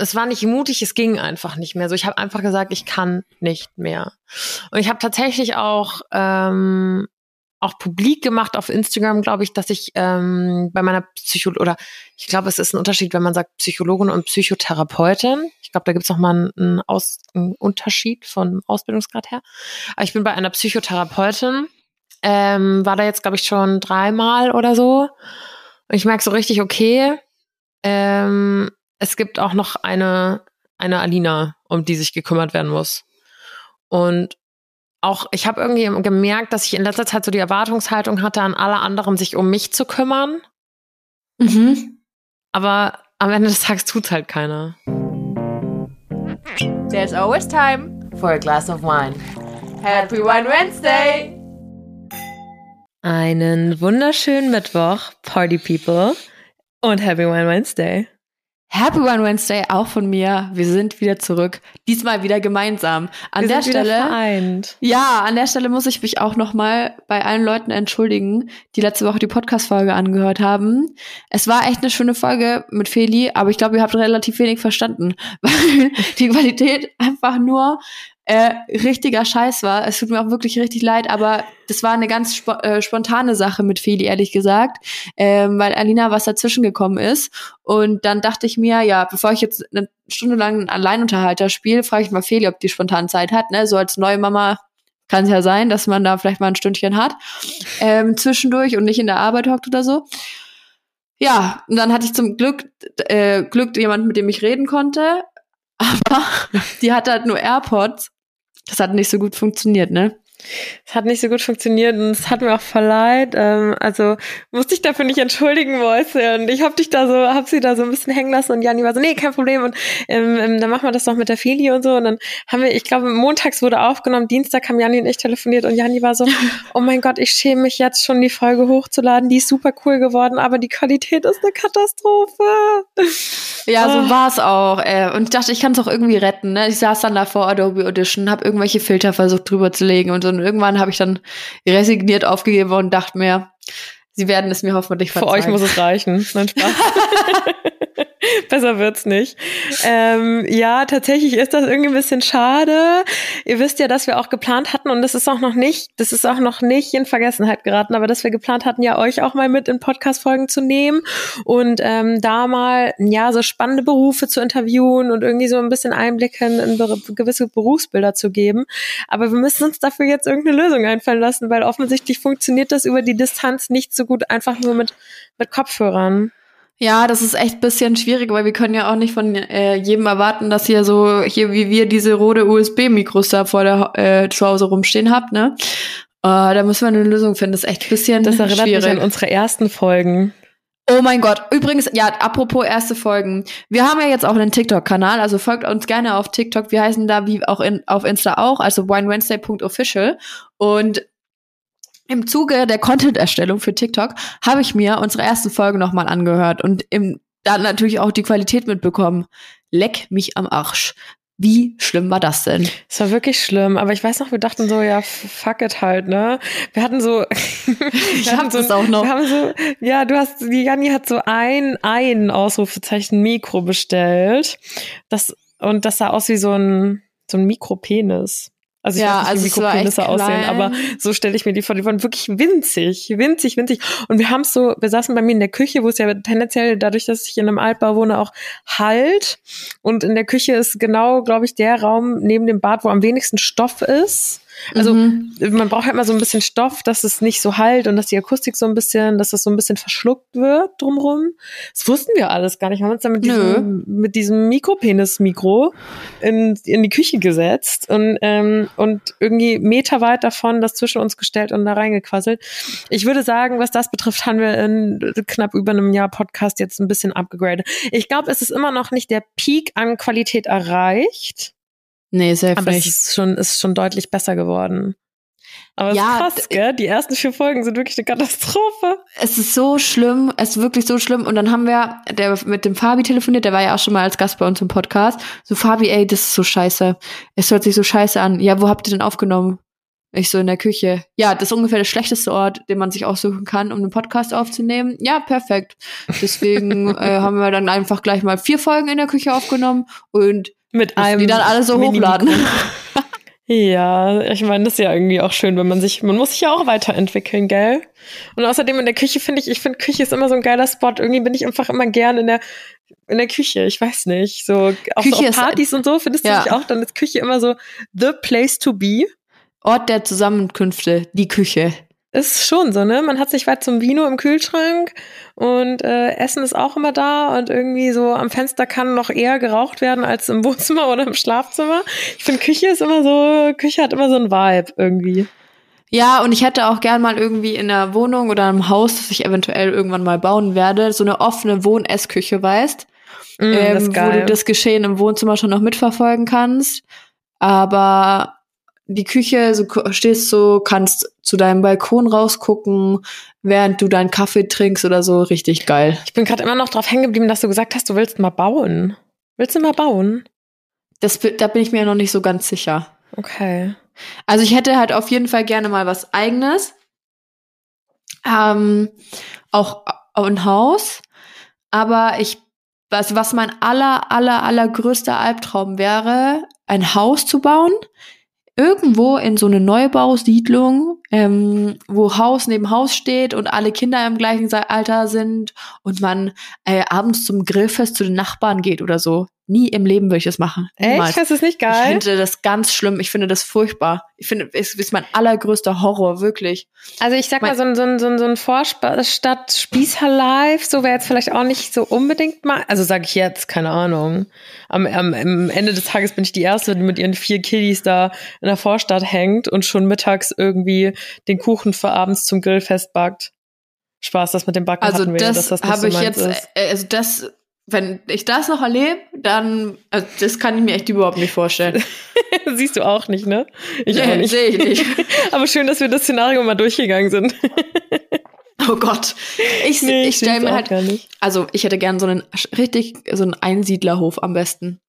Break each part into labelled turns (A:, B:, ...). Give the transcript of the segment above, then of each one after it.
A: es war nicht mutig, es ging einfach nicht mehr. So, ich habe einfach gesagt, ich kann nicht mehr. Und ich habe tatsächlich auch ähm, auch publik gemacht auf Instagram, glaube ich, dass ich ähm, bei meiner Psycho oder ich glaube, es ist ein Unterschied, wenn man sagt Psychologin und Psychotherapeutin. Ich glaube, da gibt es noch mal einen, einen, Aus, einen Unterschied von Ausbildungsgrad her. Aber ich bin bei einer Psychotherapeutin, ähm, war da jetzt, glaube ich, schon dreimal oder so. Und ich merke so richtig, okay, ähm, es gibt auch noch eine, eine Alina, um die sich gekümmert werden muss. Und auch, ich habe irgendwie gemerkt, dass ich in letzter Zeit so die Erwartungshaltung hatte, an alle anderen sich um mich zu kümmern. Mhm. Aber am Ende des Tages tut's halt keiner.
B: There's always time for a glass of wine. Happy Wine Wednesday!
A: Einen wunderschönen Mittwoch, Party People, und Happy Wine Wednesday.
B: Happy One Wednesday auch von mir. Wir sind wieder zurück. Diesmal wieder gemeinsam. An
A: Wir
B: der
A: sind
B: Stelle.
A: Wieder vereint.
B: Ja, an der Stelle muss ich mich auch nochmal bei allen Leuten entschuldigen, die letzte Woche die Podcast-Folge angehört haben. Es war echt eine schöne Folge mit Feli, aber ich glaube, ihr habt relativ wenig verstanden, weil die Qualität einfach nur äh, richtiger Scheiß war. Es tut mir auch wirklich richtig leid, aber das war eine ganz spo äh, spontane Sache mit Feli, ehrlich gesagt, ähm, weil Alina was dazwischen gekommen ist. Und dann dachte ich mir, ja, bevor ich jetzt eine Stunde lang einen Alleinunterhalter spiele, frage ich mal Feli, ob die spontan Zeit hat. Ne? So als neue Mama kann es ja sein, dass man da vielleicht mal ein Stündchen hat ähm, zwischendurch und nicht in der Arbeit hockt oder so. Ja, und dann hatte ich zum Glück äh, Glück jemand, mit dem ich reden konnte. Aber die hat halt nur AirPods das hat nicht so gut funktioniert, ne?
A: Es hat nicht so gut funktioniert und es hat mir auch verleid. Ähm, also musste ich dafür nicht entschuldigen, Mäuse. Und ich hab dich da so, hab sie da so ein bisschen hängen lassen und Janni war so, nee, kein Problem. Und ähm, ähm, dann machen wir das doch mit der Feli und so. Und dann haben wir, ich glaube, montags wurde aufgenommen, Dienstag haben Janni und ich telefoniert und Janni war so, oh mein Gott, ich schäme mich jetzt schon, die Folge hochzuladen. Die ist super cool geworden, aber die Qualität ist eine Katastrophe.
B: Ja, so oh. war es auch. Äh, und ich dachte, ich kann es auch irgendwie retten. Ne? Ich saß dann da vor Adobe Audition, habe irgendwelche Filter versucht drüber zu legen und so. Und irgendwann habe ich dann resigniert aufgegeben und dachte mir, sie werden es mir hoffentlich verzeihen.
A: Für euch muss es reichen. Nein, Spaß. Besser wird's nicht. Ähm, ja, tatsächlich ist das irgendwie ein bisschen schade. Ihr wisst ja, dass wir auch geplant hatten und das ist auch noch nicht, das ist auch noch nicht in Vergessenheit geraten, aber dass wir geplant hatten, ja euch auch mal mit in Podcast-Folgen zu nehmen und ähm, da mal ja so spannende Berufe zu interviewen und irgendwie so ein bisschen Einblicke in, in gewisse Berufsbilder zu geben. Aber wir müssen uns dafür jetzt irgendeine Lösung einfallen lassen, weil offensichtlich funktioniert das über die Distanz nicht so gut einfach nur mit mit Kopfhörern.
B: Ja, das ist echt bisschen schwierig, weil wir können ja auch nicht von äh, jedem erwarten, dass ihr so hier wie wir diese rote USB-Mikros da vor der äh, zu Hause rumstehen habt, ne? Äh, da müssen wir eine Lösung finden. Das ist echt bisschen
A: das erinnert
B: schwierig.
A: mich an unsere ersten Folgen.
B: Oh mein Gott. Übrigens, ja, apropos erste Folgen. Wir haben ja jetzt auch einen TikTok-Kanal, also folgt uns gerne auf TikTok. Wir heißen da wie auch in, auf Insta auch, also winewednesday.official. Und im Zuge der Content-Erstellung für TikTok habe ich mir unsere erste Folge nochmal angehört und im, dann natürlich auch die Qualität mitbekommen. Leck mich am Arsch. Wie schlimm war das denn?
A: Es war wirklich schlimm, aber ich weiß noch, wir dachten so, ja, fuck it halt, ne? Wir hatten so,
B: ich hab so, das auch noch.
A: Wir haben so, ja, du hast, die Janni hat so ein, ein Ausrufezeichen Mikro bestellt. Das, und das sah aus wie so ein, so ein Mikropenis. Also ich
B: ja,
A: weiß nicht,
B: also
A: wie Mikropenisse aussehen, aber so stelle ich mir die vor. Die waren wirklich winzig, winzig, winzig. Und wir haben so, wir saßen bei mir in der Küche, wo es ja tendenziell dadurch, dass ich in einem Altbau wohne, auch halt. Und in der Küche ist genau, glaube ich, der Raum neben dem Bad, wo am wenigsten Stoff ist. Also mhm. man braucht halt mal so ein bisschen Stoff, dass es nicht so halt und dass die Akustik so ein bisschen, dass das so ein bisschen verschluckt wird drumrum. Das wussten wir alles gar nicht. Wir haben uns dann mit diesem, mit diesem Mikropenis-Mikro in, in die Küche gesetzt und, ähm, und irgendwie meterweit davon das zwischen uns gestellt und da reingequasselt. Ich würde sagen, was das betrifft, haben wir in knapp über einem Jahr Podcast jetzt ein bisschen abgegradet. Ich glaube, es ist immer noch nicht der Peak an Qualität erreicht.
B: Nee, safe
A: Aber
B: nicht.
A: es ist schon, ist schon deutlich besser geworden. Aber ja, es ist krass, gell? Die ersten vier Folgen sind wirklich eine Katastrophe.
B: Es ist so schlimm, es ist wirklich so schlimm. Und dann haben wir der mit dem Fabi telefoniert, der war ja auch schon mal als Gast bei uns im Podcast. So, Fabi, ey, das ist so scheiße. Es hört sich so scheiße an. Ja, wo habt ihr denn aufgenommen? Ich so in der Küche. Ja, das ist ungefähr der schlechteste Ort, den man sich aussuchen kann, um einen Podcast aufzunehmen. Ja, perfekt. Deswegen äh, haben wir dann einfach gleich mal vier Folgen in der Küche aufgenommen und
A: mit einem
B: die dann alle so hochladen.
A: Ja, ich meine, das ist ja irgendwie auch schön, wenn man sich, man muss sich ja auch weiterentwickeln, gell? Und außerdem in der Küche finde ich, ich finde Küche ist immer so ein geiler Spot. Irgendwie bin ich einfach immer gern in der, in der Küche. Ich weiß nicht, so auch
B: Küche
A: so auf
B: ist-
A: Partys und so findest
B: Ja.
A: du dich auch, dann ist Küche immer so the place to be.
B: Ort der Zusammenkünfte, die Küche.
A: Ist schon so, ne? Man hat sich weit zum Vino im Kühlschrank und äh, Essen ist auch immer da und irgendwie so am Fenster kann noch eher geraucht werden als im Wohnzimmer oder im Schlafzimmer. Ich finde Küche ist immer so, Küche hat immer so ein Vibe irgendwie.
B: Ja, und ich hätte auch gern mal irgendwie in einer Wohnung oder einem Haus, das ich eventuell irgendwann mal bauen werde, so eine offene Wohn-Essküche, weißt?
A: Mm,
B: ähm,
A: das ist
B: wo du das Geschehen im Wohnzimmer schon noch mitverfolgen kannst. Aber die Küche, so stehst so, kannst zu deinem Balkon rausgucken, während du deinen Kaffee trinkst oder so, richtig geil.
A: ich bin gerade immer noch drauf hängen geblieben, dass du gesagt hast, du willst mal bauen. Willst du mal bauen?
B: Das, da bin ich mir noch nicht so ganz sicher.
A: Okay.
B: Also ich hätte halt auf jeden Fall gerne mal was eigenes. Ähm, auch auch ein Haus. Aber ich, was, was mein aller, aller, allergrößter Albtraum wäre, ein Haus zu bauen. Irgendwo in so eine Neubausiedlung, ähm, wo Haus neben Haus steht und alle Kinder im gleichen Alter sind und man äh, abends zum Grillfest zu den Nachbarn geht oder so. Nie im Leben würde ich das machen. Niemals.
A: Echt? Das ist nicht
B: Ich
A: geil?
B: finde das ganz schlimm. Ich finde das furchtbar. Ich finde, es ist mein allergrößter Horror, wirklich.
A: Also ich sag mal,
B: Mein-
A: so ein, so ein, so ein, so ein Vorstadt Spießer Live, so wäre jetzt vielleicht auch nicht so unbedingt mal, also sage ich jetzt, keine Ahnung. Am, am, am Ende des Tages bin ich die Erste, die mit ihren vier Kiddies da in der Vorstadt hängt und schon mittags irgendwie den Kuchen für abends zum Grillfest backt. Spaß, das mit dem Backen
B: Also
A: hatten wir, ja,
B: das,
A: das
B: habe ich jetzt,
A: ist.
B: äh, also das, wenn ich das noch erlebe, dann, also das kann ich mir echt überhaupt nicht vorstellen.
A: Siehst du auch nicht, ne? Ich
B: Nee,
A: auch nicht.
B: sehe ich nicht.
A: Aber schön, dass wir das Szenario mal durchgegangen sind.
B: Oh Gott. Ich,
A: Nee,
B: ich stelle mir halt,
A: gar nicht.
B: also ich hätte gern so einen richtig, so einen Einsiedlerhof am besten.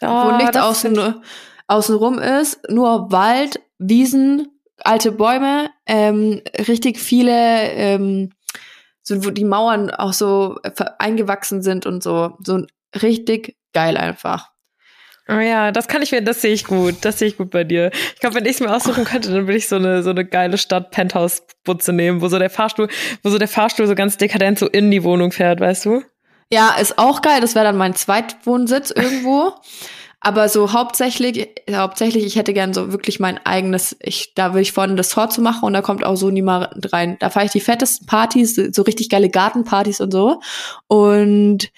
B: wo
A: Oh,
B: nichts außen, außenrum ist, nur Wald, Wiesen, alte Bäume, ähm, richtig viele, ähm, so wo die Mauern auch so ver- eingewachsen sind und so, so richtig geil einfach.
A: Oh ja, das kann ich mir, das sehe ich gut. Das sehe ich gut bei dir. Ich glaube, wenn ich es mir aussuchen könnte, dann würde ich so eine so eine geile Stadt Penthouse Butze nehmen, wo so der Fahrstuhl, wo so der Fahrstuhl so ganz dekadent so in die Wohnung fährt, weißt du?
B: Ja, ist auch geil. Das wäre dann mein Zweitwohnsitz irgendwo. Aber so hauptsächlich, hauptsächlich, ich hätte gern so wirklich mein eigenes, ich, da will ich vorne das Tor zu machen und da kommt auch so niemand rein. Da fahre ich die fettesten Partys, so richtig geile Gartenpartys und so. Und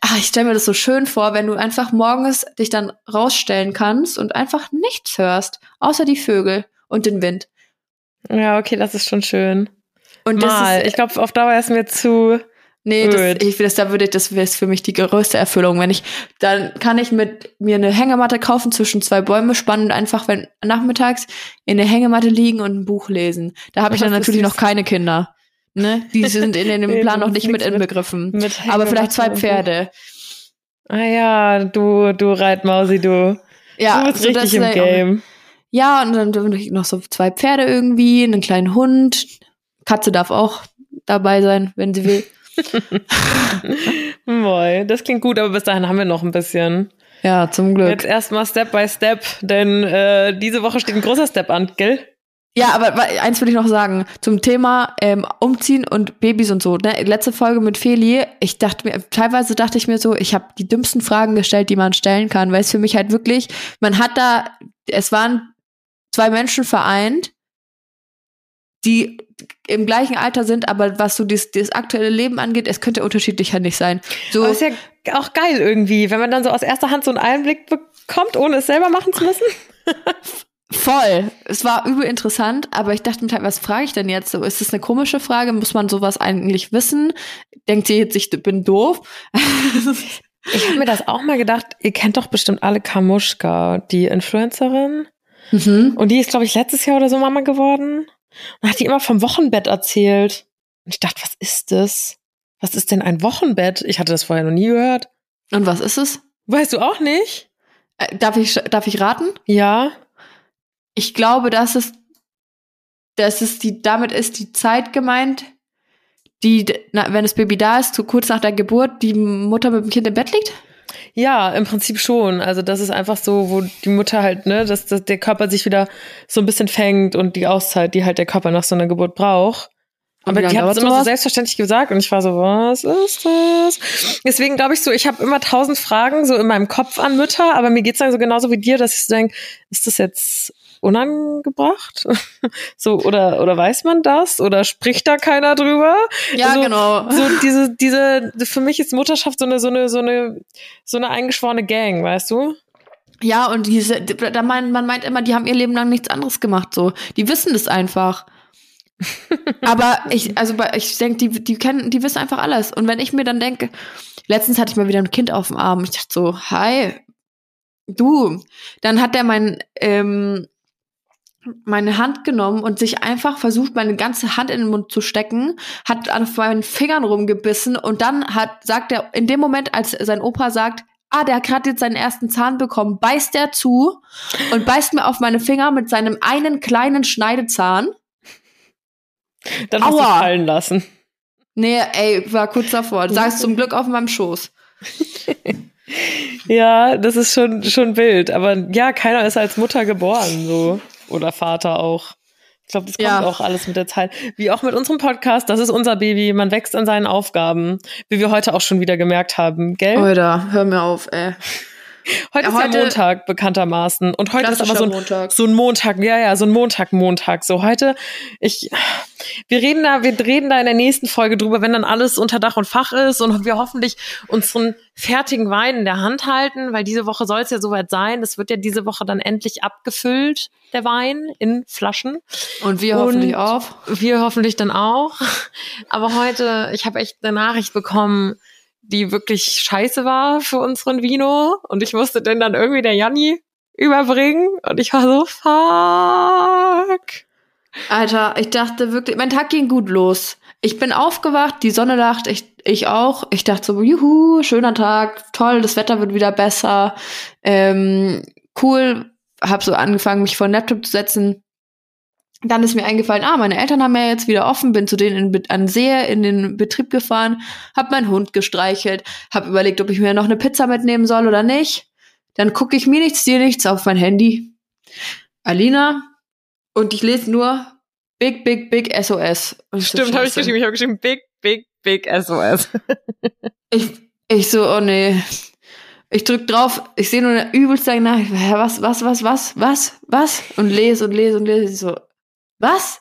B: ach, ich stelle mir das so schön vor, wenn du einfach morgens dich dann rausstellen kannst und einfach nichts hörst, außer die Vögel und den Wind.
A: Ja, okay, das ist schon schön.
B: Und
A: Mal.
B: das ist,
A: ich glaube, auf Dauer ist mir zu.
B: Nee, das, ich, das, da würde ich, das wäre für mich die größte Erfüllung. Wenn ich, dann kann ich mit mir eine Hängematte kaufen, zwischen zwei Bäume spannen und einfach, wenn nachmittags in der Hängematte liegen und ein Buch lesen. Da habe ich dann natürlich noch keine Kinder. Ne? Die sind in dem
A: Nee,
B: Plan noch nicht mit inbegriffen.
A: mit
B: Aber vielleicht zwei Pferde.
A: Ah ja, du, du Reitmausi, du.
B: Ja,
A: du bist
B: so das
A: richtig im Game.
B: Ja, und dann noch so zwei Pferde irgendwie, einen kleinen Hund. Katze darf auch dabei sein, wenn sie will.
A: Moi, das klingt gut, aber bis dahin haben wir noch ein bisschen.
B: Ja, zum Glück.
A: Jetzt erstmal Step by Step, denn äh, diese Woche steht ein großer Step an, gell?
B: Ja, aber eins will ich noch sagen zum Thema ähm, Umziehen und Babys und so. Ne? Letzte Folge mit Feli, ich dachte mir, teilweise dachte ich mir so, ich habe die dümmsten Fragen gestellt, die man stellen kann, weil es für mich halt wirklich, man hat da, es waren zwei Menschen vereint, die im gleichen Alter sind, aber was so das, das aktuelle Leben angeht, es könnte unterschiedlicher nicht sein. So,
A: Aber ist ja auch geil irgendwie, wenn man dann so aus erster Hand so einen Einblick bekommt, ohne es selber machen zu müssen.
B: Voll. Es war übel interessant, aber ich dachte mir halt, was frage ich denn jetzt so? Ist das eine komische Frage? Muss man sowas eigentlich wissen? Denkt ihr jetzt, ich bin doof?
A: Ich habe mir das auch mal gedacht, ihr kennt doch bestimmt alle Kamuschka, die Influencerin.
B: mhm.
A: Und die ist, glaube ich, letztes Jahr oder so Mama geworden. Und hat die immer vom Wochenbett erzählt. Und ich dachte, was ist das? Was ist denn ein Wochenbett? Ich hatte das vorher noch nie gehört.
B: Und was ist es?
A: Weißt du auch nicht?
B: Äh, darf ich, darf ich raten?
A: Ja.
B: ich glaube, dass es, dass es die, damit ist die Zeit gemeint, die, na, wenn das Baby da ist, so kurz nach der Geburt, die Mutter mit dem Kind im Bett liegt?
A: Ja, im Prinzip schon. Also das ist einfach so, wo die Mutter halt, ne, dass, dass der Körper sich wieder so ein bisschen fängt und die Auszeit, die halt der Körper nach so einer Geburt braucht. Aber die hat es immer so selbstverständlich gesagt und ich war so, was ist das? Deswegen glaube ich so, ich habe immer tausend Fragen so in meinem Kopf an Mütter, aber mir geht's dann so genauso wie dir, dass ich so denke, ist das jetzt unangebracht? so, oder, oder weiß man das? Oder spricht da keiner drüber?
B: Ja, also, genau.
A: So diese, diese, für mich ist Mutterschaft so eine, so eine, so eine, so eine eingeschworene Gang, weißt du?
B: Ja, und diese, da meint, man meint immer, die haben ihr Leben lang nichts anderes gemacht, so. Die wissen das einfach. Aber ich, also ich denke, die, die kennen, die wissen einfach alles. Und wenn ich mir dann denke, letztens hatte ich mal wieder ein Kind auf dem Arm, ich dachte so, hi, du. Dann hat der mein, ähm, meine Hand genommen und sich einfach versucht, meine ganze Hand in den Mund zu stecken, hat auf meinen Fingern rumgebissen und dann hat, sagt er, in dem Moment, als sein Opa sagt, ah, der hat gerade jetzt seinen ersten Zahn bekommen, beißt er zu und beißt mir auf meine Finger mit seinem einen kleinen Schneidezahn.
A: Dann hast du fallen lassen.
B: Nee, ey, war kurz davor. Du sagst zum Glück auf meinem Schoß.
A: ja, das ist schon, schon wild. Aber ja, keiner ist als Mutter geboren, so. Oder Vater auch. Ich glaube, das kommt ja. auch alles mit der Zeit. Wie auch mit unserem Podcast. Das ist unser Baby. Man wächst an seinen Aufgaben. Wie wir heute auch schon wieder gemerkt haben, gell?
B: Alter, hör mir auf, ey.
A: Heute ja, ist heute ja Montag bekanntermaßen und heute ist aber so ein Montag. so ein Montag, ja ja, so ein Montag Montag. So heute ich wir reden da wir reden da in der nächsten Folge drüber, wenn dann alles unter Dach und Fach ist und wir hoffentlich unseren fertigen Wein in der Hand halten, weil diese Woche soll es ja soweit sein. Es wird ja diese Woche dann endlich abgefüllt, der Wein in Flaschen.
B: Und wir und hoffentlich auch.
A: Wir hoffentlich dann auch. Aber heute, ich habe echt eine Nachricht bekommen, die wirklich scheiße war für unseren Vino. Und ich musste den dann irgendwie der Janni überbringen. Und ich war so, fuck.
B: Alter, ich dachte wirklich, mein Tag ging gut los. Ich bin aufgewacht, die Sonne lacht, ich, ich auch. Ich dachte so, juhu, schöner Tag, toll, das Wetter wird wieder besser. Ähm, cool, hab so angefangen, mich vor den Laptop zu setzen dann ist mir eingefallen, ah, meine Eltern haben ja jetzt wieder offen, bin zu denen in, an See in den Betrieb gefahren, hab meinen Hund gestreichelt, hab überlegt, ob ich mir noch eine Pizza mitnehmen soll oder nicht. Dann gucke ich mir nichts, dir nichts auf mein Handy. Alina und ich lese nur Big, Big, Big SOS.
A: Stimmt, habe ich geschrieben. Ich habe geschrieben Big, Big, Big SOS.
B: ich, ich so, oh nee. Ich drück drauf, ich sehe nur eine übelste Nachricht. Was, was, was, was, was, was? Und lese und lese und lese. Ich so, was?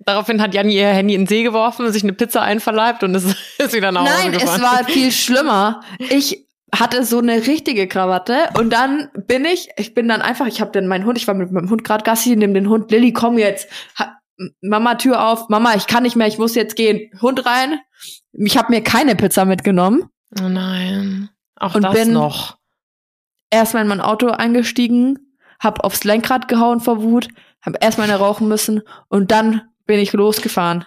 A: Daraufhin hat Janni ihr Handy in den See geworfen, sich eine Pizza einverleibt und ist, ist wieder nach Hause
B: Nein,
A: gefahren.
B: es war viel schlimmer. Ich hatte so eine richtige Krawatte und dann bin ich, ich bin dann einfach, ich habe dann meinen Hund, ich war mit meinem Hund gerade Gassi, nimm den Hund, Lilly, komm jetzt. Ha, Mama, Tür auf, Mama, ich kann nicht mehr, ich muss jetzt gehen. Hund rein. Ich habe mir keine Pizza mitgenommen.
A: Oh nein. Auch und das bin noch.
B: Erstmal in mein Auto eingestiegen, hab aufs Lenkrad gehauen vor Wut, habe erstmal eine rauchen müssen und dann bin ich losgefahren.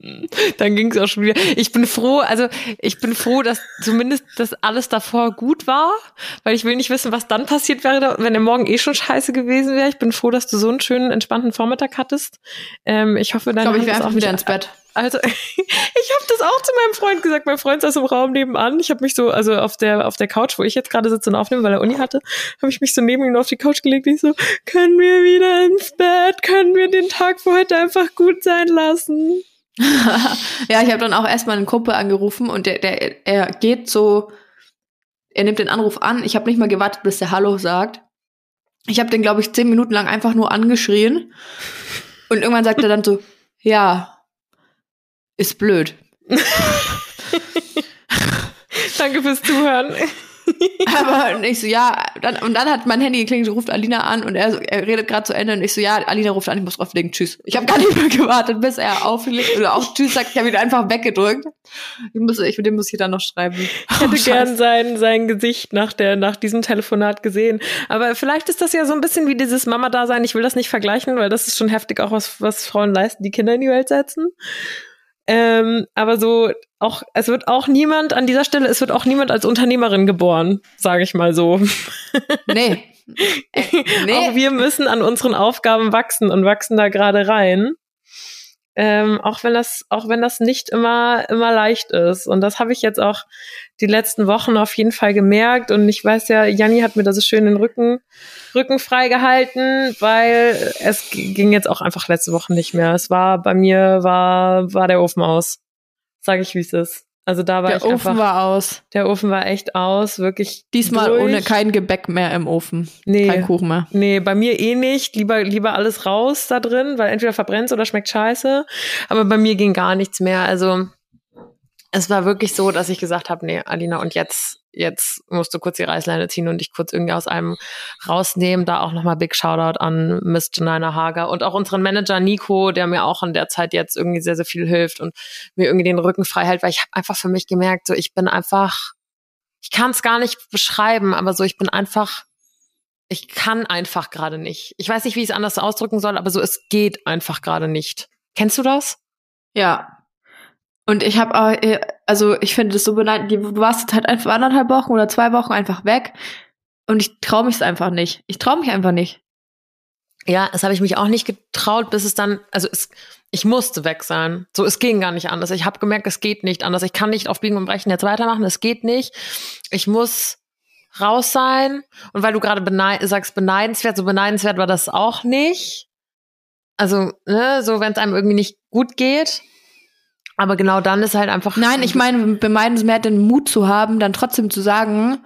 A: Dann ging es auch schon wieder. Ich bin froh, also ich bin froh, dass zumindest das alles davor gut war, weil ich will nicht wissen, was dann passiert wäre, wenn der Morgen eh schon scheiße gewesen wäre. Ich bin froh, dass du so einen schönen, entspannten Vormittag hattest. Ähm, ich hoffe, dann.
B: Ich glaube, ich wäre auch wieder ins Bett.
A: Also ich habe das auch zu meinem Freund gesagt. Mein Freund saß im Raum nebenan. Ich habe mich so, also auf der auf der Couch, wo ich jetzt gerade sitze und aufnehme, weil er Uni hatte, habe ich mich so neben ihn auf die Couch gelegt. Ich so, können wir wieder ins Bett? Können wir den Tag für heute einfach gut sein lassen?
B: ja, ich habe dann auch erstmal eine Gruppe angerufen und der, der, er geht so, er nimmt den Anruf an. Ich habe nicht mal gewartet, bis der Hallo sagt. Ich habe den, glaube ich, zehn Minuten lang einfach nur angeschrien. Und irgendwann sagt er dann so, ja, ist blöd.
A: Danke fürs Zuhören.
B: Aber ich so, ja, dann, und dann hat mein Handy geklingelt, ruft Alina an und er, so, er redet gerade zu Ende und ich so, ja, Alina ruft an, ich muss drauflegen, tschüss. Ich habe gar nicht mehr gewartet, bis er auflegt oder auch tschüss sagt, ich habe ihn einfach weggedrückt. Ich muss, ich, dem muss ich dann noch schreiben.
A: Ich hätte oh, gern sein, sein Gesicht nach der, nach diesem Telefonat gesehen. Aber vielleicht ist das ja so ein bisschen wie dieses Mama-Dasein. Ich will das nicht vergleichen, weil das ist schon heftig auch was, was Frauen leisten, die Kinder in die Welt setzen. Ähm, aber so auch, es wird auch niemand an dieser Stelle, es wird auch niemand als Unternehmerin geboren, sage ich mal so.
B: Nee.
A: nee. Auch wir müssen an unseren Aufgaben wachsen und wachsen da gerade rein. Ähm, auch wenn das, auch wenn das nicht immer, immer leicht ist. Und das habe ich jetzt auch die letzten Wochen auf jeden Fall gemerkt. Und ich weiß ja, Janni hat mir da so schön den Rücken, Rücken frei gehalten, weil es ging jetzt auch einfach letzte Woche nicht mehr. Es war bei mir, war, war der Ofen aus. Sag ich, wie es ist. Also da war
B: der
A: ich
B: Ofen
A: einfach,
B: war aus.
A: Der Ofen war echt aus, wirklich.
B: Diesmal
A: durch.
B: ohne kein Gebäck mehr im Ofen.
A: Nee.
B: Kein Kuchen mehr.
A: Nee, bei mir eh nicht. Lieber, lieber alles raus da drin, weil entweder verbrennt oder schmeckt scheiße. Aber bei mir ging gar nichts mehr. Also es war wirklich so, dass ich gesagt habe, nee, Alina, und jetzt, jetzt musst du kurz die Reißleine ziehen und dich kurz irgendwie aus einem rausnehmen. Da auch nochmal Big Shoutout an Miss Janina Hager und auch unseren Manager Nico, der mir auch in der Zeit jetzt irgendwie sehr, sehr viel hilft und mir irgendwie den Rücken frei hält, weil ich habe einfach für mich gemerkt, so ich bin einfach, ich kann es gar nicht beschreiben, aber so ich bin einfach, ich kann einfach gerade nicht. Ich weiß nicht, wie ich es anders ausdrücken soll, aber so es geht einfach gerade nicht. Kennst du das?
B: Ja, und ich habe, äh, also ich finde das so beneidend, du warst halt einfach anderthalb Wochen oder zwei Wochen einfach weg und ich traue mich es einfach nicht. Ich traue mich einfach nicht.
A: Ja, das habe ich mich auch nicht getraut, bis es dann, also es, ich musste weg sein. So, es ging gar nicht anders. Ich habe gemerkt, es geht nicht anders. Ich kann nicht auf Biegen und Brechen jetzt weitermachen. Es geht nicht. Ich muss raus sein. Und weil du gerade beneid sagst, beneidenswert, so beneidenswert war das auch nicht. Also, ne, so wenn es einem irgendwie nicht gut geht. Aber genau dann ist halt einfach.
B: Nein, ich meine, bemeidenswert den Mut zu haben, dann trotzdem zu sagen,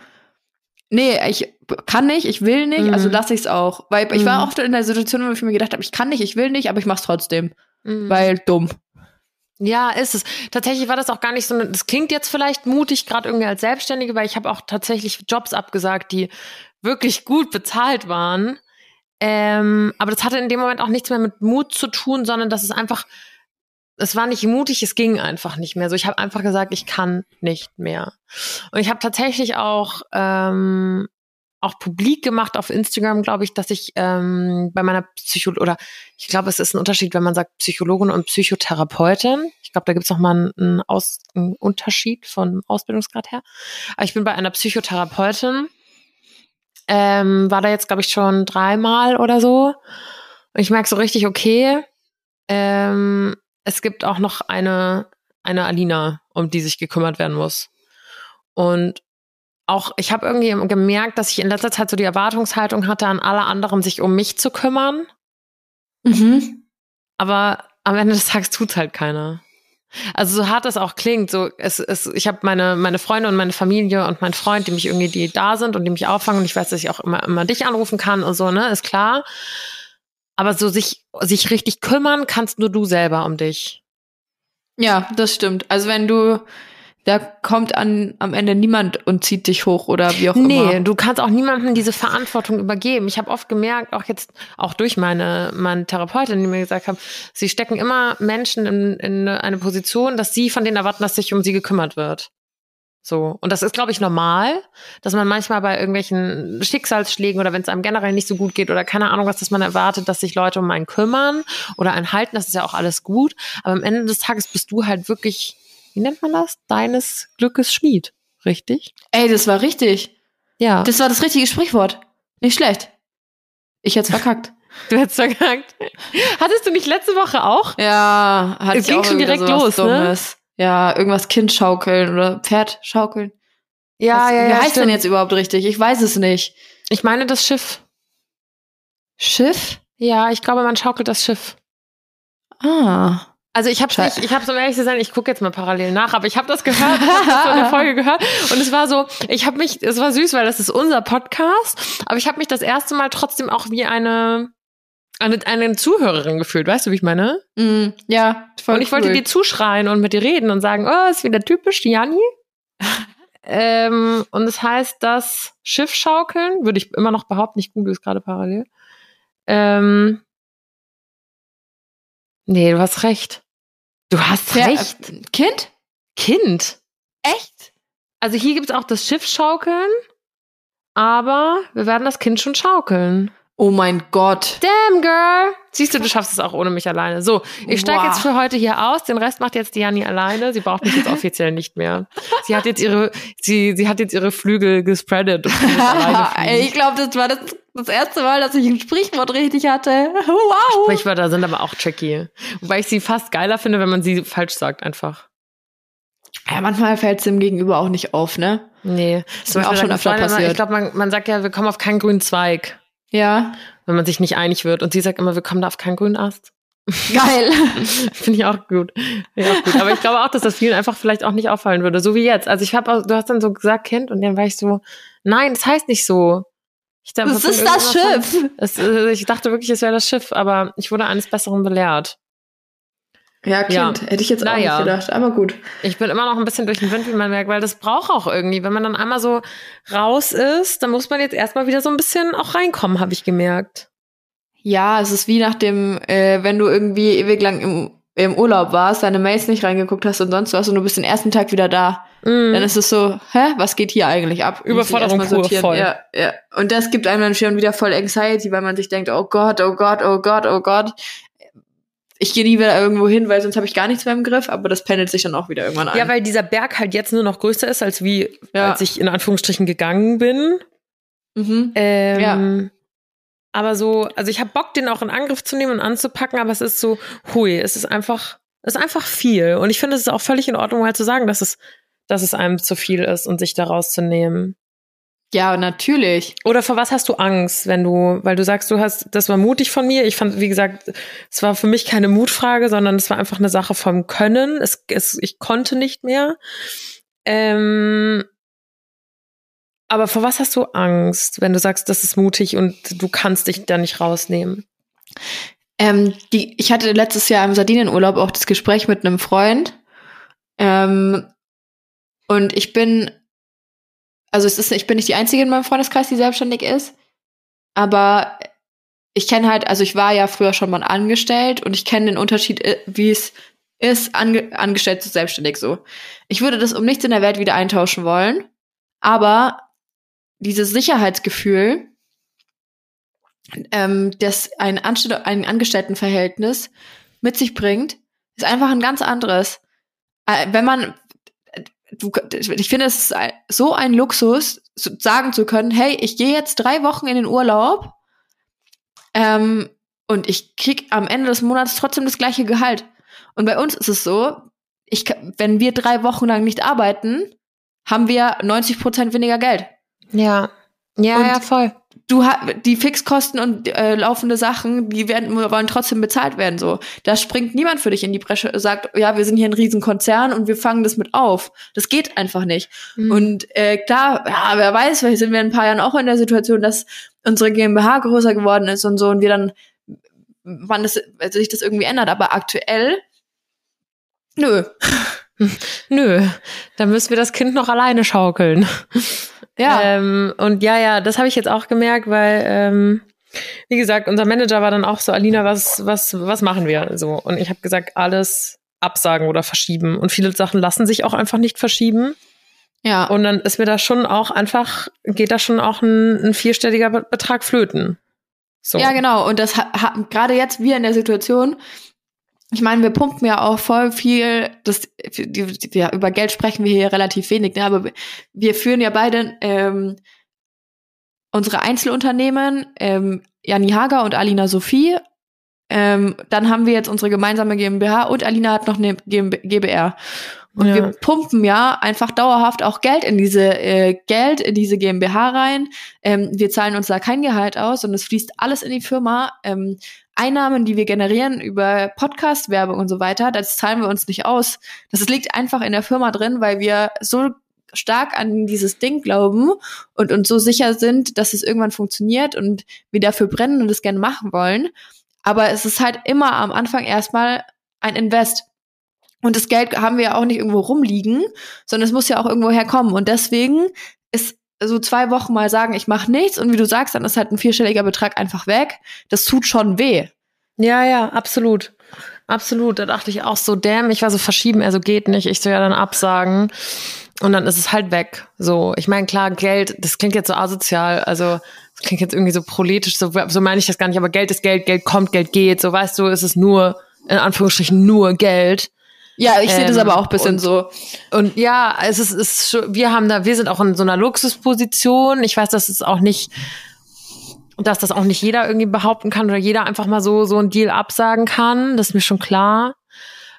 B: nee, ich kann nicht, ich will nicht, also mhm. also lasse ich es auch. Weil ich war mhm. oft in der Situation, wo ich mir gedacht habe, ich kann nicht, ich will nicht, aber ich mach's trotzdem. Mhm. Weil dumm.
A: Ja, ist es. Tatsächlich war das auch gar nicht so. Das klingt jetzt vielleicht mutig, gerade irgendwie als Selbstständige, weil ich habe auch tatsächlich Jobs abgesagt, die wirklich gut bezahlt waren. Ähm, aber das hatte in dem Moment auch nichts mehr mit Mut zu tun, sondern das ist einfach es war nicht mutig, es ging einfach nicht mehr. So, ich habe einfach gesagt, ich kann nicht mehr. Und ich habe tatsächlich auch ähm, auch publik gemacht auf Instagram, glaube ich, dass ich ähm, bei meiner Psychologin oder ich glaube, es ist ein Unterschied, wenn man sagt Psychologin und Psychotherapeutin. Ich glaube, da gibt es noch mal einen, Aus einen Unterschied von Ausbildungsgrad her. Aber ich bin bei einer Psychotherapeutin. Ähm, war da jetzt, glaube ich, schon dreimal oder so. Und ich merke so richtig, okay, ähm, es gibt auch noch eine, eine Alina, um die sich gekümmert werden muss. Und auch, ich habe irgendwie gemerkt, dass ich in letzter Zeit so die Erwartungshaltung hatte, an alle anderen sich um mich zu kümmern. Mhm. Aber am Ende des Tages tut's halt keiner. Also so hart das auch klingt, so es, es, ich habe meine meine Freunde und meine Familie und mein Freund, die mich irgendwie die da sind und die mich auffangen und ich weiß, dass ich auch immer immer dich anrufen kann und so, ne, ist klar. Aber so sich, sich richtig kümmern kannst nur du selber um dich.
B: Ja, das stimmt. Also wenn du, da kommt an, am Ende niemand und zieht dich hoch oder wie auch
A: nee,
B: immer.
A: Nee, du kannst auch niemandem diese Verantwortung übergeben. Ich habe oft gemerkt, auch jetzt, auch durch meine, meine Therapeutin, die mir gesagt haben, sie stecken immer Menschen in, in eine Position, dass sie von denen erwarten, dass sich um sie gekümmert wird. So. Und das ist, glaube ich, normal, dass man manchmal bei irgendwelchen Schicksalsschlägen oder wenn es einem generell nicht so gut geht oder keine Ahnung was, dass man erwartet, dass sich Leute um einen kümmern oder einen halten. Das ist ja auch alles gut. Aber am Ende des Tages bist du halt wirklich, wie nennt man das? Deines Glückes Schmied. Richtig?
B: Ey, das war richtig.
A: Ja.
B: Das war das richtige Sprichwort. Nicht schlecht. Ich hätt's verkackt.
A: Du hättest verkackt. Hattest du nicht letzte Woche auch?
B: Ja, hatte es
A: ging schon direkt los, ne?
B: Ja, irgendwas Kind schaukeln oder Pferd schaukeln.
A: Ja,
B: Was,
A: ja,
B: Wie
A: ja,
B: heißt
A: stimmt.
B: denn jetzt überhaupt richtig? Ich weiß es nicht.
A: Ich meine das Schiff.
B: Schiff?
A: Ja, ich glaube, man schaukelt das Schiff.
B: Ah.
A: Also ich habe nicht, ich habe so um ehrlich zu sein, ich gucke jetzt mal parallel nach, aber ich habe das gehört, ich hab das so eine Folge gehört und es war so, ich habe mich, es war süß, weil das ist unser Podcast, aber ich habe mich das erste Mal trotzdem auch wie eine eine, eine Zuhörerin gefühlt, weißt du, wie ich meine?
B: Mm, ja,
A: voll Und ich cool. wollte dir zuschreien und mit dir reden und sagen, oh, ist wieder typisch, die Janni. ähm, und es das heißt, das Schiff schaukeln, würde ich immer noch behaupten, ich google es gerade parallel. Ähm, nee, du hast recht. Du hast
B: ja,
A: recht.
B: Äh, kind?
A: Kind.
B: Echt?
A: Also hier gibt es auch das Schiff schaukeln, aber wir werden das Kind schon schaukeln.
B: Oh mein Gott.
A: Damn, girl. Siehst du, du schaffst es auch ohne mich alleine. So, ich steige wow. jetzt für heute hier aus. Den Rest macht jetzt Diani alleine. Sie braucht mich jetzt offiziell nicht mehr. Sie hat jetzt ihre, sie, sie hat jetzt ihre Flügel gespreadet.
B: ich glaube, das war das Das erste Mal, dass ich ein Sprichwort richtig hatte. Wow.
A: Sprichwörter sind aber auch tricky. Wobei ich sie fast geiler finde, wenn man sie falsch sagt, einfach.
B: Ja, manchmal fällt es dem Gegenüber auch nicht auf, ne?
A: Nee.
B: Das ist mir auch schon öfter passiert.
A: Ich glaube, man, man sagt ja, wir kommen auf keinen grünen Zweig,
B: Ja,
A: wenn man sich nicht einig wird. Und sie sagt immer, wir kommen da auf keinen grünen Ast.
B: geil.
A: Finde ich auch gut. Ja, auch gut. Aber ich glaube auch, dass das vielen einfach vielleicht auch nicht auffallen würde. So wie jetzt. Also ich habe, du hast dann so gesagt, Kind, und dann war ich so, nein, das heißt nicht so. Ich dachte,
B: Das ist das Schiff.
A: Es, äh, ich dachte wirklich, es wäre das Schiff, aber ich wurde eines Besseren belehrt.
B: Ja,
A: Kind.
B: Hätte ich jetzt
A: auch nicht
B: gedacht, aber gut.
A: Ich bin immer noch ein bisschen durch den Wind, wie man merkt, weil das braucht auch irgendwie. Wenn man dann einmal so raus ist, dann muss man jetzt erstmal wieder so ein bisschen auch reinkommen, habe ich gemerkt.
B: Ja, es ist wie nach dem, äh, wenn du irgendwie ewig lang im, im Urlaub warst, deine Mails nicht reingeguckt hast und sonst was und du bist den ersten Tag wieder da.
A: Mhm.
B: Dann ist es so, hä, was geht hier eigentlich ab?
A: Überforderung pur, voll.
B: Ja, ja. Und das gibt einem dann schon wieder voll Anxiety, weil man sich denkt, oh Gott, oh Gott, oh Gott, oh Gott. Ich gehe nie wieder irgendwo hin, weil sonst habe ich gar nichts mehr im Griff, aber das pendelt sich dann auch wieder irgendwann ein.
A: Ja, weil dieser Berg halt jetzt nur noch größer ist, als wie,
B: Ja.
A: als ich in Anführungsstrichen gegangen bin.
B: mhm.
A: Ähm, Aber so, also ich habe Bock, den auch in Angriff zu nehmen und anzupacken, aber es ist so, hui, es ist einfach, es ist einfach viel. Und ich finde, es ist auch völlig in Ordnung, halt zu sagen, dass es, dass es einem zu viel ist und sich da rauszunehmen.
B: Ja, natürlich.
A: Oder vor was hast du Angst, wenn du, weil du sagst, du hast, das war mutig von mir. Ich fand, wie gesagt, es war für mich keine Mutfrage, sondern es war einfach eine Sache vom Können. Es, es, ich konnte nicht mehr. Ähm, aber vor was hast du Angst, wenn du sagst, das ist mutig und du kannst dich da nicht rausnehmen?
B: Ähm, die, ich hatte letztes Jahr im Sardinienurlaub auch das Gespräch mit einem Freund. Ähm, und ich bin, also es ist, ich bin nicht die Einzige in meinem Freundeskreis, die selbstständig ist. Aber ich kenne halt, also ich war ja früher schon mal angestellt und ich kenne den Unterschied, äh, wie es ist, ange angestellt zu selbstständig so. Ich würde das um nichts in der Welt wieder eintauschen wollen. Aber dieses Sicherheitsgefühl, ähm, das ein, Anstell ein Angestelltenverhältnis mit sich bringt, ist einfach ein ganz anderes. Äh, wenn man, du, ich finde, es ist so ein Luxus, sagen zu können, hey, ich gehe jetzt drei Wochen in den Urlaub ähm, und ich krieg am Ende des Monats trotzdem das gleiche Gehalt. Und bei uns ist es so, ich, wenn wir drei Wochen lang nicht arbeiten, haben wir 90 Prozent weniger Geld
A: Ja. Ja,
B: Und-
A: ja, voll.
B: Du ha- die Fixkosten und äh, laufende Sachen, die werden wollen trotzdem bezahlt werden so. Da springt niemand für dich in die Bresche, sagt, ja, wir sind hier ein Riesenkonzern und wir fangen das mit auf. Das geht einfach nicht.
A: Mhm.
B: Und äh, klar, ja, wer weiß, vielleicht sind wir in ein paar Jahren auch in der Situation, dass unsere GmbH größer geworden ist und so und wir dann wann das, also sich das irgendwie ändert, aber aktuell nö.
A: Nö, dann müssen wir das Kind noch alleine schaukeln.
B: Ja.
A: Ähm, und ja, ja, das habe ich jetzt auch gemerkt, weil, ähm, wie gesagt, unser Manager war dann auch so, Alina, was, was, was machen wir? So. Und ich habe gesagt, alles absagen oder verschieben. Und viele Sachen lassen sich auch einfach nicht verschieben.
B: ja.
A: Und dann ist mir da schon auch einfach, geht da schon auch ein, ein vierstelliger Be- Betrag flöten. So.
B: Ja, genau. Und das ha- ha- gerade jetzt wir in der Situation. Ich meine, wir pumpen ja auch voll viel. Das, ja, über Geld sprechen wir hier relativ wenig, ne? aber wir- führen ja beide ähm, unsere Einzelunternehmen, ähm, Jani Hager und Alina Sophie. Ähm, dann haben wir jetzt unsere gemeinsame GmbH und Alina hat noch eine GmbH GBR. Und
A: Ja.
B: wir pumpen ja einfach dauerhaft auch Geld in diese äh, Geld in diese GmbH rein. Ähm, wir zahlen uns da kein Gehalt aus und es fließt alles in die Firma. Ähm, Einnahmen, die wir generieren über Podcast, Werbung und so weiter, das zahlen wir uns nicht aus. Das liegt einfach in der Firma drin, weil wir so stark an dieses Ding glauben und uns so sicher sind, dass es irgendwann funktioniert und wir dafür brennen und es gerne machen wollen. Aber es ist halt immer am Anfang erstmal ein Invest. Und das Geld haben wir ja auch nicht irgendwo rumliegen, sondern es muss ja auch irgendwo herkommen. Und deswegen ist so zwei Wochen mal sagen, ich mache nichts und wie du sagst, dann ist halt ein vierstelliger Betrag einfach weg. Das tut schon weh.
A: Ja, ja, absolut. Absolut. Da dachte ich auch so, damn, ich war so verschieben, also geht nicht. Ich soll ja dann absagen. Und dann ist es halt weg. So, ich meine, klar, Geld, das klingt jetzt so asozial, also das klingt jetzt irgendwie so proletisch, so, so meine ich das gar nicht, aber Geld ist Geld, Geld kommt, Geld geht. So, weißt du, es ist nur, in Anführungsstrichen, nur Geld.
B: Ja, ich sehe das
A: Ähm,
B: aber auch ein bisschen
A: und-
B: so.
A: Und ja, es ist, ist schon, wir haben da, wir sind auch in so einer Luxusposition. Ich weiß, dass es auch nicht dass das auch nicht jeder irgendwie behaupten kann oder jeder einfach mal so, so einen Deal absagen kann. Das ist mir schon klar.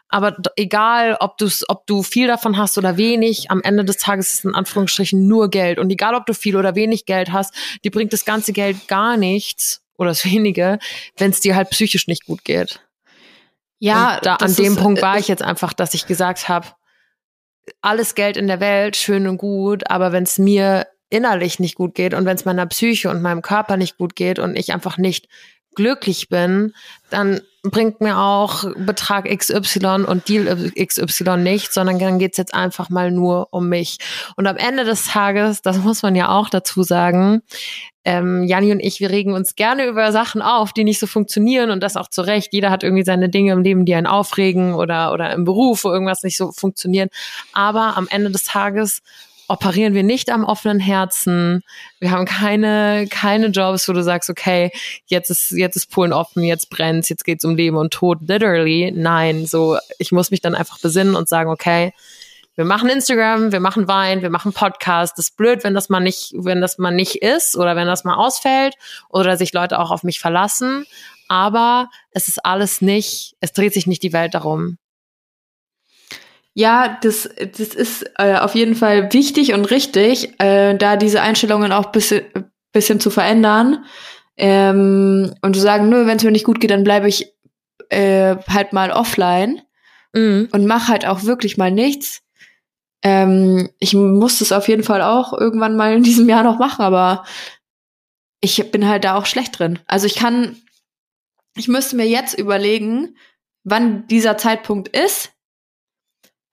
A: Aber egal, ob du ob du viel davon hast oder wenig, am Ende des Tages ist es in Anführungsstrichen nur Geld. Und egal, ob du viel oder wenig Geld hast, die bringt das ganze Geld gar nichts oder das wenige, wenn es dir halt psychisch nicht gut geht. Ja, da an dem ist, Punkt war ich jetzt einfach, dass ich gesagt habe, alles Geld in der Welt, schön und gut, aber wenn es mir innerlich nicht gut geht und wenn es meiner Psyche und meinem Körper nicht gut geht und ich einfach nicht glücklich bin, dann bringt mir auch Betrag XY und Deal XY nicht, sondern dann geht's jetzt einfach mal nur um mich. Und am Ende des Tages, das muss man ja auch dazu sagen, ähm, Janni und ich, wir regen uns gerne über Sachen auf, die nicht so funktionieren und das auch zu Recht. Jeder hat irgendwie seine Dinge im Leben, die einen aufregen oder, oder im Beruf, wo irgendwas nicht so funktioniert. Aber am Ende des Tages operieren wir nicht am offenen Herzen. Wir haben keine, keine Jobs, wo du sagst, okay, jetzt ist, jetzt ist Polen offen, jetzt brennt's, jetzt geht's um Leben und Tod. Literally. Nein, so, ich muss mich dann einfach besinnen und sagen, okay, wir machen Instagram, wir machen Wein, wir machen Podcast. Das ist blöd, wenn das mal nicht, wenn das mal nicht ist oder wenn das mal ausfällt oder sich Leute auch auf mich verlassen. Aber es ist alles nicht, es dreht sich nicht die Welt darum.
B: Ja, das, das ist äh, auf jeden Fall wichtig und richtig, äh, da diese Einstellungen auch bisschen, bisschen zu verändern. Ähm, und zu sagen, nö, wenn es mir nicht gut geht, dann bleibe ich äh, halt mal offline mhm. und mach halt auch wirklich mal nichts. Ähm, ich muss das auf jeden Fall auch irgendwann mal in diesem Jahr noch machen, aber ich bin halt da auch schlecht drin. Also ich kann, ich müsste mir jetzt überlegen, wann dieser Zeitpunkt ist,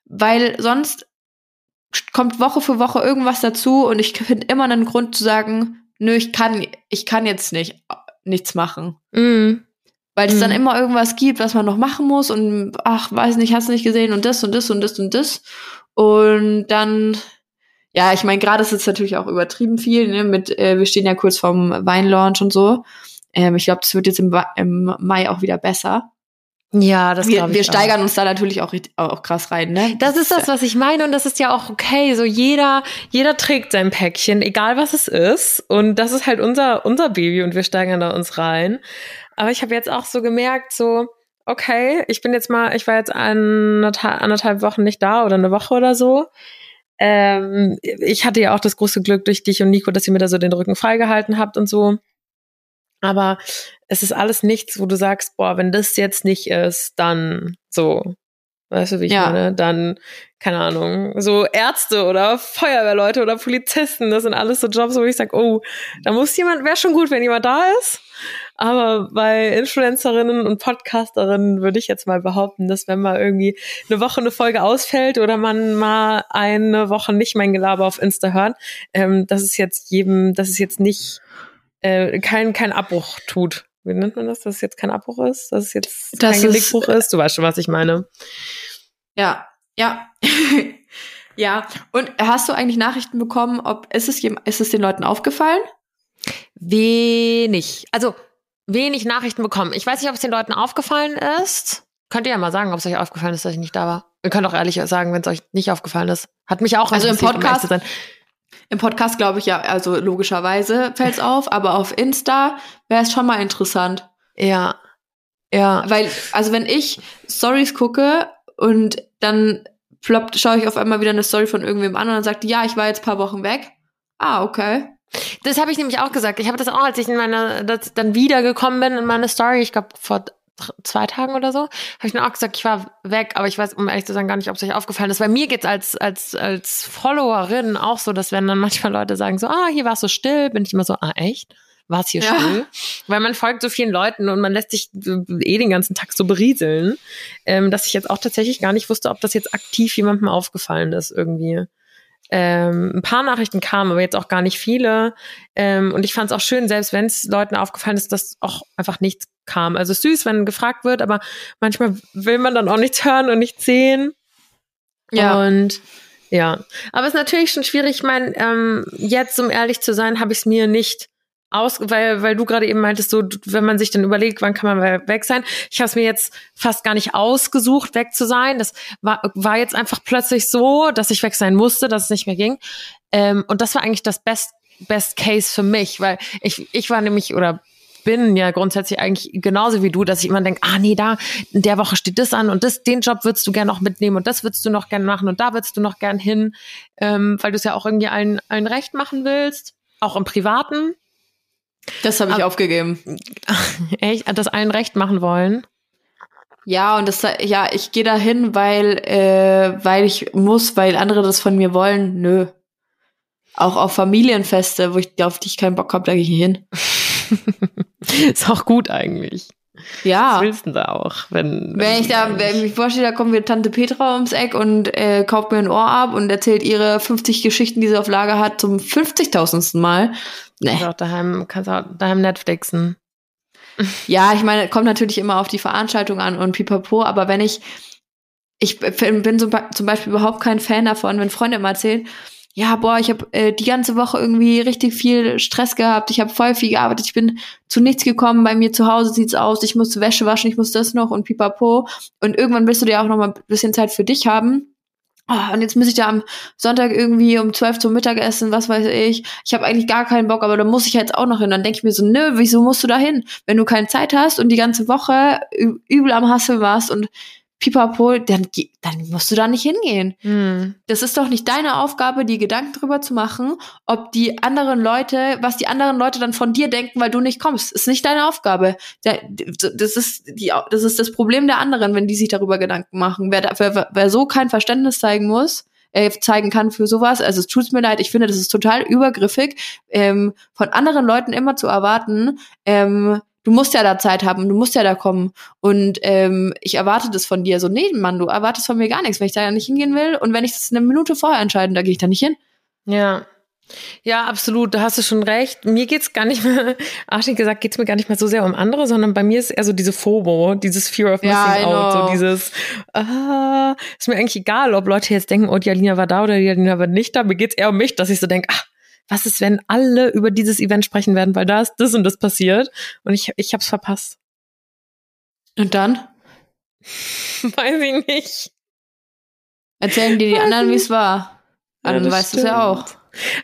B: weil sonst kommt Woche für Woche irgendwas dazu und ich finde immer einen Grund zu sagen, nö, ich kann, ich kann jetzt nicht nichts machen. Mm. Weil es mm. dann immer irgendwas gibt, was man noch machen muss und ach, weiß nicht, hast du nicht gesehen und das und das und das und das. Und dann, ja, ich meine, gerade ist es natürlich auch übertrieben viel, ne, mit, äh, wir stehen ja kurz vorm Weinlaunch und so. Ähm, ich glaube, das wird jetzt im, im Mai auch wieder besser.
A: Ja, das
B: wir, wir steigern uns da natürlich auch, auch krass rein, ne?
A: Das ist das, was ich meine und das ist ja auch okay. So jeder, jeder trägt sein Päckchen, egal was es ist. Und das ist halt unser, unser Baby und wir steigern da uns rein. Aber ich habe jetzt auch so gemerkt, so, okay, ich bin jetzt mal, ich war jetzt anderthalb, anderthalb Wochen nicht da oder eine Woche oder so. Ähm, ich hatte ja auch das große Glück durch dich und Nico, dass ihr mir da so den Rücken freigehalten habt und so. Aber es ist alles nichts, wo du sagst, boah, wenn das jetzt nicht ist, dann so. Weißt du, wie ich ja. meine? Dann, keine Ahnung, so Ärzte oder Feuerwehrleute oder Polizisten, das sind alles so Jobs, wo ich sage, oh, da muss jemand, wäre schon gut, wenn jemand da ist. Aber bei Influencerinnen und Podcasterinnen würde ich jetzt mal behaupten, dass wenn mal irgendwie eine Woche eine Folge ausfällt oder man mal eine Woche nicht mein Gelaber auf Insta hört, ähm, das ist jetzt jedem, das ist jetzt nicht äh, kein, kein Abbruch tut. Wie nennt man das, dass es jetzt kein Abbruch ist? Dass es jetzt das kein Genickbruch ist? Du weißt schon, was ich meine.
B: Ja, ja. ja. Und hast du eigentlich Nachrichten bekommen, ob ist es, ist es den Leuten aufgefallen?
A: Wenig. Also wenig Nachrichten bekommen. Ich weiß nicht, ob es den Leuten aufgefallen ist. Könnt ihr ja mal sagen, ob es euch aufgefallen ist, dass ich nicht da war. Ihr könnt auch ehrlich sagen, wenn es euch nicht aufgefallen ist. Hat mich auch
B: also im Podcast. Um im Podcast glaube ich ja, also logischerweise fällt's auf, aber auf Insta wäre es schon mal interessant.
A: Ja. Ja.
B: Weil, also wenn ich Stories gucke und dann floppt, schaue ich auf einmal wieder eine Story von irgendwem an und dann sagt ja, ich war jetzt paar Wochen weg. Ah, okay.
A: Das habe ich nämlich auch gesagt. Ich habe das auch, als ich in meine, dann wiedergekommen bin in meine Story, ich glaube vor zwei Tagen oder so, habe ich dann auch gesagt, ich war weg, aber ich weiß, um ehrlich zu sagen, gar nicht, ob es euch aufgefallen ist. Bei mir geht's als, als, als Followerin auch so, dass wenn dann manchmal Leute sagen so, ah, hier war es so still, bin ich immer so, ah, echt? War es hier ja. still? Weil man folgt so vielen Leuten und man lässt sich eh den ganzen Tag so berieseln, ähm, dass ich jetzt auch tatsächlich gar nicht wusste, ob das jetzt aktiv jemandem aufgefallen ist irgendwie. Ähm, ein paar Nachrichten kamen, aber jetzt auch gar nicht viele. Ähm, und ich fand es auch schön, selbst wenn es Leuten aufgefallen ist, dass auch einfach nichts kam. Also süß, wenn gefragt wird, aber manchmal will man dann auch nichts hören und nichts sehen. Ja. Und ja, aber es ist natürlich schon schwierig. Ich meine, ähm, jetzt, um ehrlich zu sein, habe ich es mir nicht aus, weil, weil du gerade eben meintest, so, wenn man sich dann überlegt, wann kann man weg sein. Ich habe es mir jetzt fast gar nicht ausgesucht, weg zu sein. Das war, war jetzt einfach plötzlich so, dass ich weg sein musste, dass es nicht mehr ging. Ähm, und das war eigentlich das Beste Best Case für mich, weil ich, ich war nämlich oder bin ja grundsätzlich eigentlich genauso wie du, dass ich immer denke, ah nee, da in der Woche steht das an und das, den Job würdest du gerne noch mitnehmen und das würdest du noch gerne machen und da würdest du noch gern hin, ähm, weil du es ja auch irgendwie allen, allen recht machen willst, auch im Privaten.
B: Das habe ich Aber, aufgegeben.
A: Echt? Das allen recht machen wollen?
B: Ja, und das, ja, ich gehe da hin, weil, äh, weil ich muss, weil andere das von mir wollen. Nö. Auch auf Familienfeste, wo ich, auf die ich keinen Bock habe, da gehe ich hin.
A: ist auch gut eigentlich.
B: Ja.
A: Was willst du da auch? Wenn,
B: wenn, wenn ich da, wenn ich mich vorstelle, da kommt mir Tante Petra ums Eck und äh, kauft mir ein Ohr ab und erzählt ihre 50 Geschichten, die sie auf Lager hat, zum 50.000. Mal.
A: Nee. Kannst auch daheim, kannst auch daheim Netflixen.
B: Ja, ich meine, kommt natürlich immer auf die Veranstaltung an und pipapo, aber wenn ich, ich bin zum Beispiel überhaupt kein Fan davon, wenn Freunde immer erzählen, ja, boah, ich habe äh, die ganze Woche irgendwie richtig viel Stress gehabt, ich habe voll viel gearbeitet, ich bin zu nichts gekommen, bei mir zu Hause sieht's aus, ich muss Wäsche waschen, ich muss das noch und pipapo. Und irgendwann willst du dir auch noch mal ein bisschen Zeit für dich haben. Oh, und jetzt muss ich da am Sonntag irgendwie um zwölf zum Mittagessen, was weiß ich. Ich habe eigentlich gar keinen Bock, aber da muss ich jetzt auch noch hin. Dann denke ich mir so, nö, wieso musst du da hin? Wenn du keine Zeit hast und die ganze Woche übel am Hassel warst und pipapo, dann, dann musst du da nicht hingehen. Mhm. Das ist doch nicht deine Aufgabe, die Gedanken drüber zu machen, ob die anderen Leute, was die anderen Leute dann von dir denken, weil du nicht kommst. Das ist nicht deine Aufgabe. Das ist, die, das ist das Problem der anderen, wenn die sich darüber Gedanken machen. Wer, wer, wer so kein Verständnis zeigen muss, äh, zeigen kann für sowas. Also es tut mir leid, ich finde, das ist total übergriffig, ähm, von anderen Leuten immer zu erwarten, ähm, du musst ja da Zeit haben, du musst ja da kommen. Und ähm, ich erwarte das von dir. So, nee, Mann, du erwartest von mir gar nichts, wenn ich da ja nicht hingehen will. Und wenn ich das eine Minute vorher entscheide, da gehe ich da nicht hin.
A: Ja. Ja, absolut, da hast du schon recht. Mir geht's gar nicht mehr, Archie gesagt, geht's mir gar nicht mehr so sehr um andere, sondern bei mir ist eher so diese FOMO, dieses Fear of Missing ja, Out, so dieses, ah, ist mir eigentlich egal, ob Leute jetzt denken, oh, die Alina war da oder die Alina war nicht da. Mir geht's eher um mich, dass ich so denke, ach, was ist, wenn alle über dieses Event sprechen werden, weil da ist das und das passiert und ich, ich hab's verpasst.
B: Und dann?
A: Weiß ich nicht.
B: Erzählen dir die Weiß anderen, wie es war. Ja, dann weißt du es ja auch.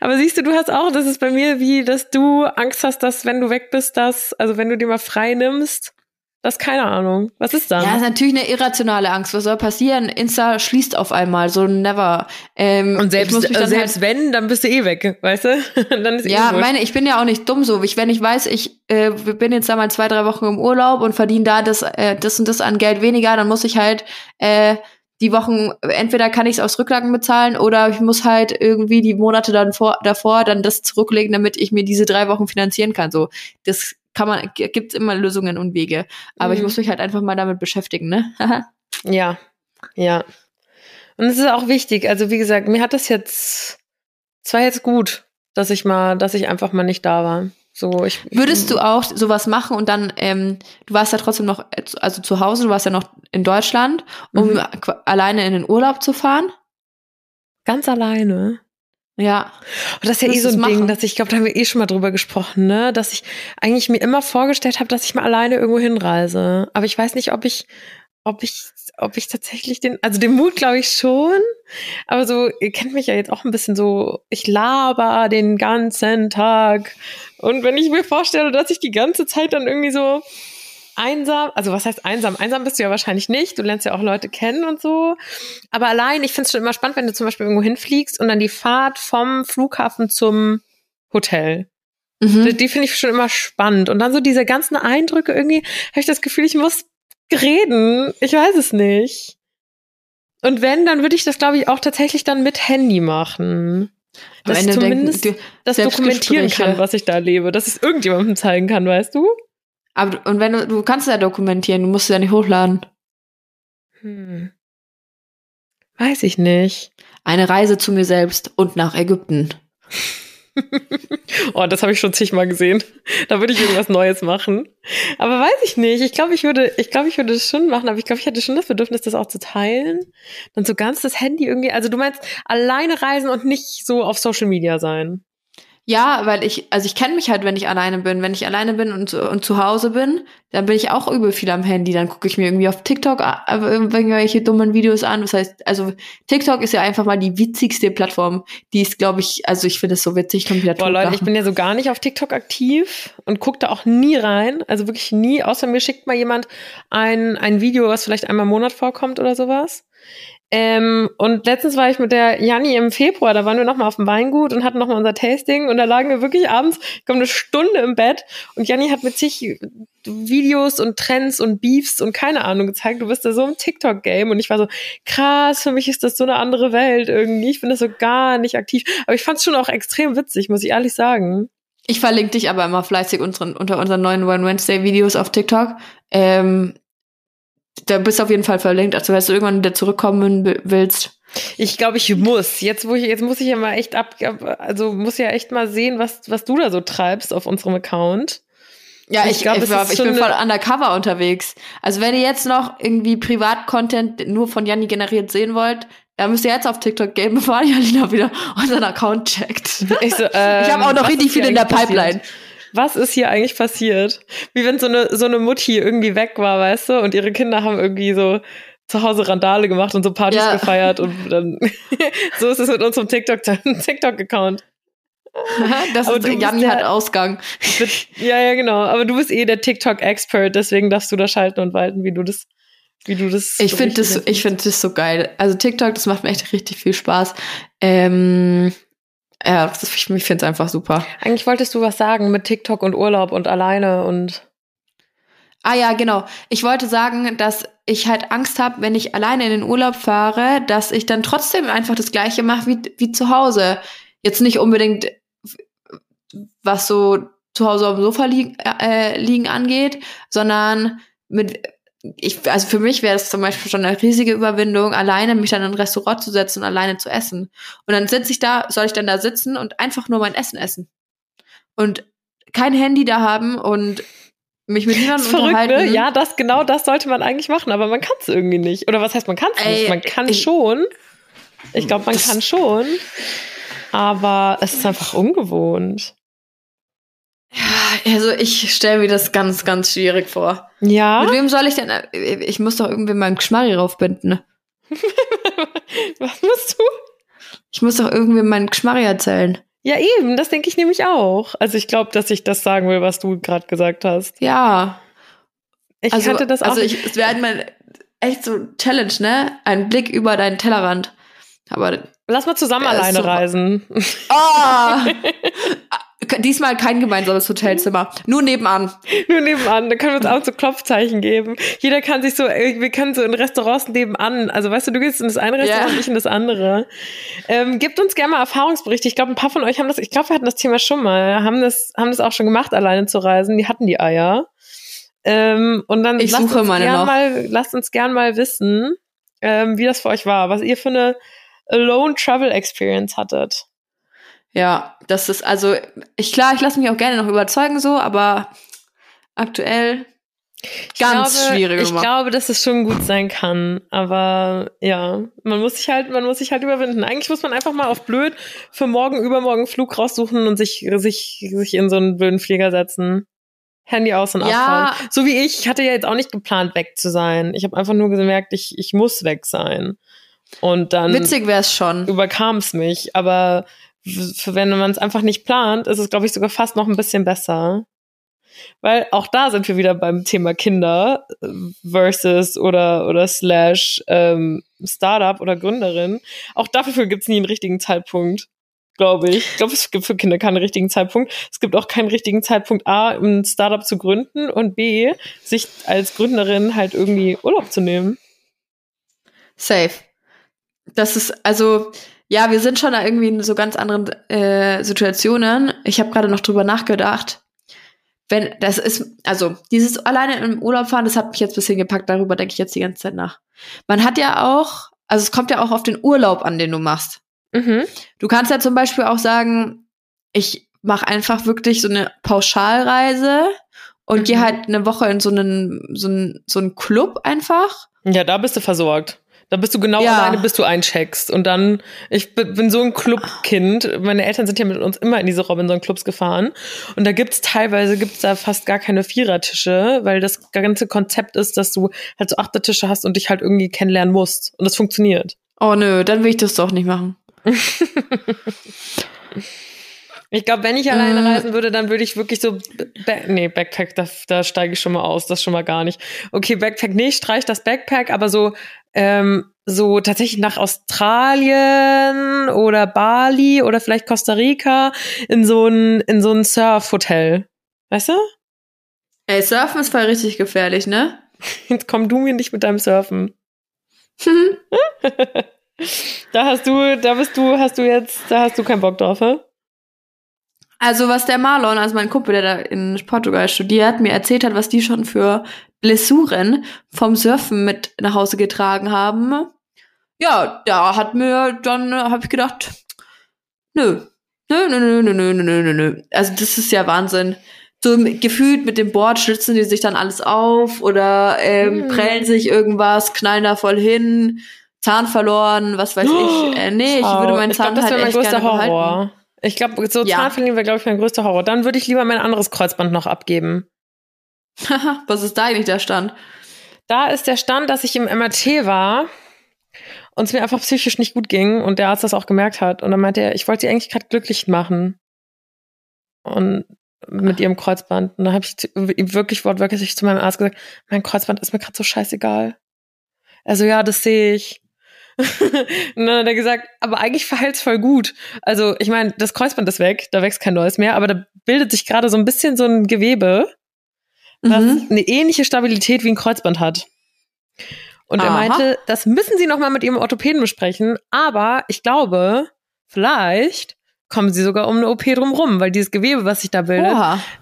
A: Aber siehst du, du hast auch, das ist bei mir wie, dass du Angst hast, dass wenn du weg bist, dass, also wenn du dir mal frei nimmst, das ist keine Ahnung. Was ist dann?
B: Ja, ist natürlich eine irrationale Angst. Was soll passieren? Insta schließt auf einmal, so never. Ähm,
A: und selbst, selbst halt wenn, dann bist du eh weg, weißt du?
B: dann ist eh ja, eh meine, ich bin ja auch nicht dumm so. Ich, wenn ich weiß, ich äh, bin jetzt da mal zwei, drei Wochen im Urlaub und verdiene da das, äh, das und das an Geld weniger, dann muss ich halt äh, die Wochen, entweder kann ich es aus Rücklagen bezahlen oder ich muss halt irgendwie die Monate dann vor, davor dann das zurücklegen, damit ich mir diese drei Wochen finanzieren kann. So, das kann man, gibt's immer Lösungen und Wege. Aber mhm. ich muss mich halt einfach mal damit beschäftigen, ne?
A: ja, ja. Und es ist auch wichtig. Also wie gesagt, mir hat das jetzt, es war jetzt gut, dass ich mal, dass ich einfach mal nicht da war. So, ich,
B: Würdest du auch sowas machen und dann, ähm, du warst ja trotzdem noch, also zu Hause, du warst ja noch in Deutschland, um mhm. alleine in den Urlaub zu fahren?
A: Ganz alleine.
B: Ja.
A: Und das ist ja eh so ein Ding, dass ich glaube, da haben wir eh schon mal drüber gesprochen, ne, dass ich eigentlich mir immer vorgestellt habe, dass ich mal alleine irgendwo hinreise. Aber ich weiß nicht, ob ich, ob ich, ob ich tatsächlich den, also den Mut glaube ich schon. Aber so, ihr kennt mich ja jetzt auch ein bisschen so, ich laber den ganzen Tag. Und wenn ich mir vorstelle, dass ich die ganze Zeit dann irgendwie so einsam, also was heißt einsam? Einsam bist du ja wahrscheinlich nicht. Du lernst ja auch Leute kennen und so. Aber allein, ich finde es schon immer spannend, wenn du zum Beispiel irgendwo hinfliegst und dann die Fahrt vom Flughafen zum Hotel. Mhm. Die, die finde ich schon immer spannend. Und dann so diese ganzen Eindrücke irgendwie, habe ich das Gefühl, ich muss reden. Ich weiß es nicht. Und wenn, dann würde ich das, glaube ich, auch tatsächlich dann mit Handy machen. Dass ich zumindest denken, das dokumentieren kann, was ich da erlebe. Dass ich es irgendjemandem zeigen kann, weißt du?
B: Aber und wenn du, du kannst ja dokumentieren, du musst es ja nicht hochladen.
A: Hm. Weiß ich nicht.
B: Eine Reise zu mir selbst und nach Ägypten.
A: oh, das habe ich schon zigmal gesehen. Da würde ich irgendwas Neues machen. Aber weiß ich nicht. Ich glaube, ich würde, ich glaube, ich würde das schon machen, aber ich glaube, ich hätte schon das Bedürfnis, das auch zu teilen. Dann so ganz das Handy irgendwie. Also du meinst alleine reisen und nicht so auf Social Media sein.
B: Ja, weil ich, also ich kenne mich halt, wenn ich alleine bin. Wenn ich alleine bin und, und zu Hause bin, dann bin ich auch übel viel am Handy. Dann gucke ich mir irgendwie auf TikTok irgendwelche dummen Videos an. Das heißt, also TikTok ist ja einfach mal die witzigste Plattform. Die ist, glaube ich, also ich finde es so witzig, kommt wieder
A: Boah, Leute, ich bin ja so gar nicht auf TikTok aktiv und gucke da auch nie rein. Also wirklich nie, außer mir schickt mal jemand ein, ein Video, was vielleicht einmal im Monat vorkommt oder sowas. Ähm, und letztens war ich mit der Janni im Februar, da waren wir nochmal auf dem Weingut und hatten nochmal unser Tasting und da lagen wir wirklich abends, ich glaube, eine Stunde im Bett und Janni hat mit sich Videos und Trends und Beefs und keine Ahnung gezeigt. Du bist da so im TikTok-Game und ich war so, krass, für mich ist das so eine andere Welt irgendwie. Ich bin das so gar nicht aktiv. Aber ich fand es schon auch extrem witzig, muss ich ehrlich sagen.
B: Ich verlinke dich aber immer fleißig unseren, unter unseren neuen One Wednesday Videos auf TikTok. Ähm, da bist du auf jeden Fall verlinkt. Also, wenn du irgendwann wieder zurückkommen willst.
A: Ich glaube, ich muss. Jetzt, wo ich, jetzt muss ich ja mal echt ab, also muss ja echt mal sehen, was, was du da so treibst auf unserem Account.
B: Ja, ich, ich, glaub, ich, ich bin voll undercover unterwegs. Also wenn ihr jetzt noch irgendwie Privat-Content nur von Janni generiert sehen wollt, dann müsst ihr jetzt auf TikTok gehen, bevor die Alina wieder unseren Account checkt. Ich, so, ähm, ich habe auch noch richtig viel in der Pipeline. Passiert?
A: Was ist hier eigentlich passiert? Wie wenn so eine, so eine Mutti irgendwie weg war, weißt du, und ihre Kinder haben irgendwie so zu Hause Randale gemacht und so Partys ja. gefeiert und dann, so ist es mit unserem TikTok, TikTok-Account.
B: das aber ist, Janni hat Ausgang.
A: Ja, ja, genau. Aber du bist eh der TikTok-Expert, deswegen darfst du da schalten und walten, wie du das, wie du das.
B: Ich finde das, ich finde das so geil. Also TikTok, das macht mir echt richtig viel Spaß. Ähm, ja, das, ich, ich finde es einfach super.
A: Eigentlich wolltest du was sagen mit TikTok und Urlaub und alleine und.
B: Ah ja, genau. Ich wollte sagen, dass ich halt Angst habe, wenn ich alleine in den Urlaub fahre, dass ich dann trotzdem einfach das gleiche mache wie, wie zu Hause. Jetzt nicht unbedingt, was so zu Hause auf dem Sofa liegen, äh, liegen angeht, sondern mit ich, also für mich wäre es zum Beispiel schon eine riesige Überwindung, alleine mich dann in ein Restaurant zu setzen und alleine zu essen. Und dann sitze ich da, soll ich dann da sitzen und einfach nur mein Essen essen. Und kein Handy da haben und mich mit niemandem
A: verrückt, unterhalten. Ne? Ja, das genau das sollte man eigentlich machen, aber man kann es irgendwie nicht. Oder was heißt, man kann es nicht? Man kann ey, schon. Ich glaube, man kann schon. Aber es ist einfach ungewohnt.
B: Ja, also ich stelle mir das ganz, ganz schwierig vor.
A: Ja.
B: Mit wem soll ich denn? Ich muss doch irgendwie meinen Geschmarri raufbinden.
A: Was musst du?
B: Ich muss doch irgendwie meinen Geschmarri erzählen.
A: Ja, eben, das denke ich nämlich auch. Also ich glaube, dass ich das sagen will, was du gerade gesagt hast.
B: Ja.
A: Ich also, hatte das auch.
B: Also ich, es wäre mal echt so Challenge, ne? Ein Blick über deinen Tellerrand. Aber
A: Lass mal zusammen alleine so reisen.
B: Oh! Diesmal kein gemeinsames Hotelzimmer. Nur nebenan.
A: Nur nebenan. Da können wir uns auch so Klopfzeichen geben. Jeder kann sich so, wir können so in Restaurants nebenan. Also weißt du, du gehst in das eine Restaurant, yeah. ich in das andere. Ähm, gebt uns gerne mal Erfahrungsberichte. Ich glaube, ein paar von euch haben das, ich glaube, wir hatten das Thema schon mal, haben das, haben das auch schon gemacht, alleine zu reisen. Die hatten die Eier. Ähm, und dann
B: ich lasst, uns gern
A: mal, lasst uns gern mal wissen, ähm, wie das für euch war, was ihr für eine Alone Travel Experience hattet.
B: Ja, das ist also, ich klar, ich lasse mich auch gerne noch überzeugen so, aber aktuell ganz
A: glaube,
B: schwierig.
A: Ich glaube, dass es schon gut sein kann, aber ja, man muss sich halt, man muss sich halt überwinden. Eigentlich muss man einfach mal auf blöd für morgen, übermorgen Flug raussuchen und sich, sich, sich in so einen blöden Flieger setzen. Handy aus und ja. abfahren. So wie ich, ich hatte ja jetzt auch nicht geplant, weg zu sein. Ich habe einfach nur gemerkt, ich, ich muss weg sein. Und dann
B: Witzig wäre es schon.
A: Überkam es mich, aber wenn man es einfach nicht plant, ist es, glaube ich, sogar fast noch ein bisschen besser. Weil auch da sind wir wieder beim Thema Kinder äh, versus oder, oder slash ähm, Startup oder Gründerin. Auch dafür gibt es nie einen richtigen Zeitpunkt, glaube ich. Ich glaube, es gibt für Kinder keinen richtigen Zeitpunkt. Es gibt auch keinen richtigen Zeitpunkt, A, ein Startup zu gründen und B, sich als Gründerin halt irgendwie Urlaub zu nehmen.
B: Safe. Das ist, also, ja, wir sind schon da irgendwie in so ganz anderen äh, Situationen. Ich habe gerade noch drüber nachgedacht. Wenn, das ist, also, dieses alleine im Urlaub fahren, das hat mich jetzt ein bisschen gepackt, darüber denke ich jetzt die ganze Zeit nach. Man hat ja auch, also es kommt ja auch auf den Urlaub an, den du machst. Mhm. Du kannst ja zum Beispiel auch sagen, ich mache einfach wirklich so eine Pauschalreise und mhm. gehe halt eine Woche in so einen, so einen, so einen Club einfach.
A: Ja, da bist du versorgt. Da bist du genau
B: Ja.
A: alleine, bis du eincheckst. Und dann, ich bin so ein Clubkind. Meine Eltern sind ja mit uns immer in diese Robinson-Clubs gefahren. Und da gibt's teilweise, gibt's da fast gar keine Vierertische, weil das ganze Konzept ist, dass du halt so Achtertische hast und dich halt irgendwie kennenlernen musst. Und das funktioniert.
B: Oh nö, dann will ich das doch nicht machen.
A: Ich glaube, wenn ich alleine
B: Mm.
A: reisen würde, dann würde ich wirklich so, ba nee, Backpack, da, da steige ich schon mal aus, das schon mal gar nicht. Okay, Backpack, nee, streich das Backpack, aber so, ähm, so tatsächlich nach Australien oder Bali oder vielleicht Costa Rica in so ein, in so ein Surf-Hotel. Weißt du?
B: Ey, Surfen ist voll richtig gefährlich, ne?
A: Jetzt komm du mir nicht mit deinem Surfen. Da hast du, da bist du, hast du jetzt, da hast du keinen Bock drauf, hä?
B: Also was der Marlon, also mein Kumpel, der da in Portugal studiert, mir erzählt hat, was die schon für Blessuren vom Surfen mit nach Hause getragen haben. Ja, da hat mir dann, habe ich gedacht, nö, nö, nö, nö, nö, nö, nö, nö, nö. Also das ist ja Wahnsinn. So gefühlt mit dem Board schlitzen die sich dann alles auf oder ähm,
A: Hm.
B: prellen sich irgendwas, knallen da voll hin, Zahn verloren, was weiß ich. Äh, nee, ich würde meinen
A: ich glaub,
B: Zahn halt echt gerne behalten.
A: Ich glaube, so
B: Ja.
A: Zahnverlieren wäre, glaube ich, mein größter Horror. Dann würde ich lieber mein anderes Kreuzband noch abgeben.
B: Was ist da eigentlich der Stand?
A: Da ist der Stand, dass ich im MRT war und es mir einfach psychisch nicht gut ging und der Arzt das auch gemerkt hat. Und dann meinte er, ich wollte sie eigentlich gerade glücklich machen. Und mit ihrem Kreuzband. Und dann habe ich wirklich wortwörtlich zu meinem Arzt gesagt, mein Kreuzband ist mir gerade so scheißegal. Also ja, das sehe ich. und dann hat er gesagt, aber eigentlich verheilt's voll gut. Also ich meine, das Kreuzband ist weg, da wächst kein neues mehr, aber da bildet sich gerade so ein bisschen so ein Gewebe, was
B: Mhm.
A: eine ähnliche Stabilität wie ein Kreuzband hat. Und er
B: Aha.
A: meinte, das müssen Sie noch mal mit Ihrem Orthopäden besprechen, aber ich glaube, vielleicht kommen Sie sogar um eine OP drumrum, weil dieses Gewebe, was sich da bildet,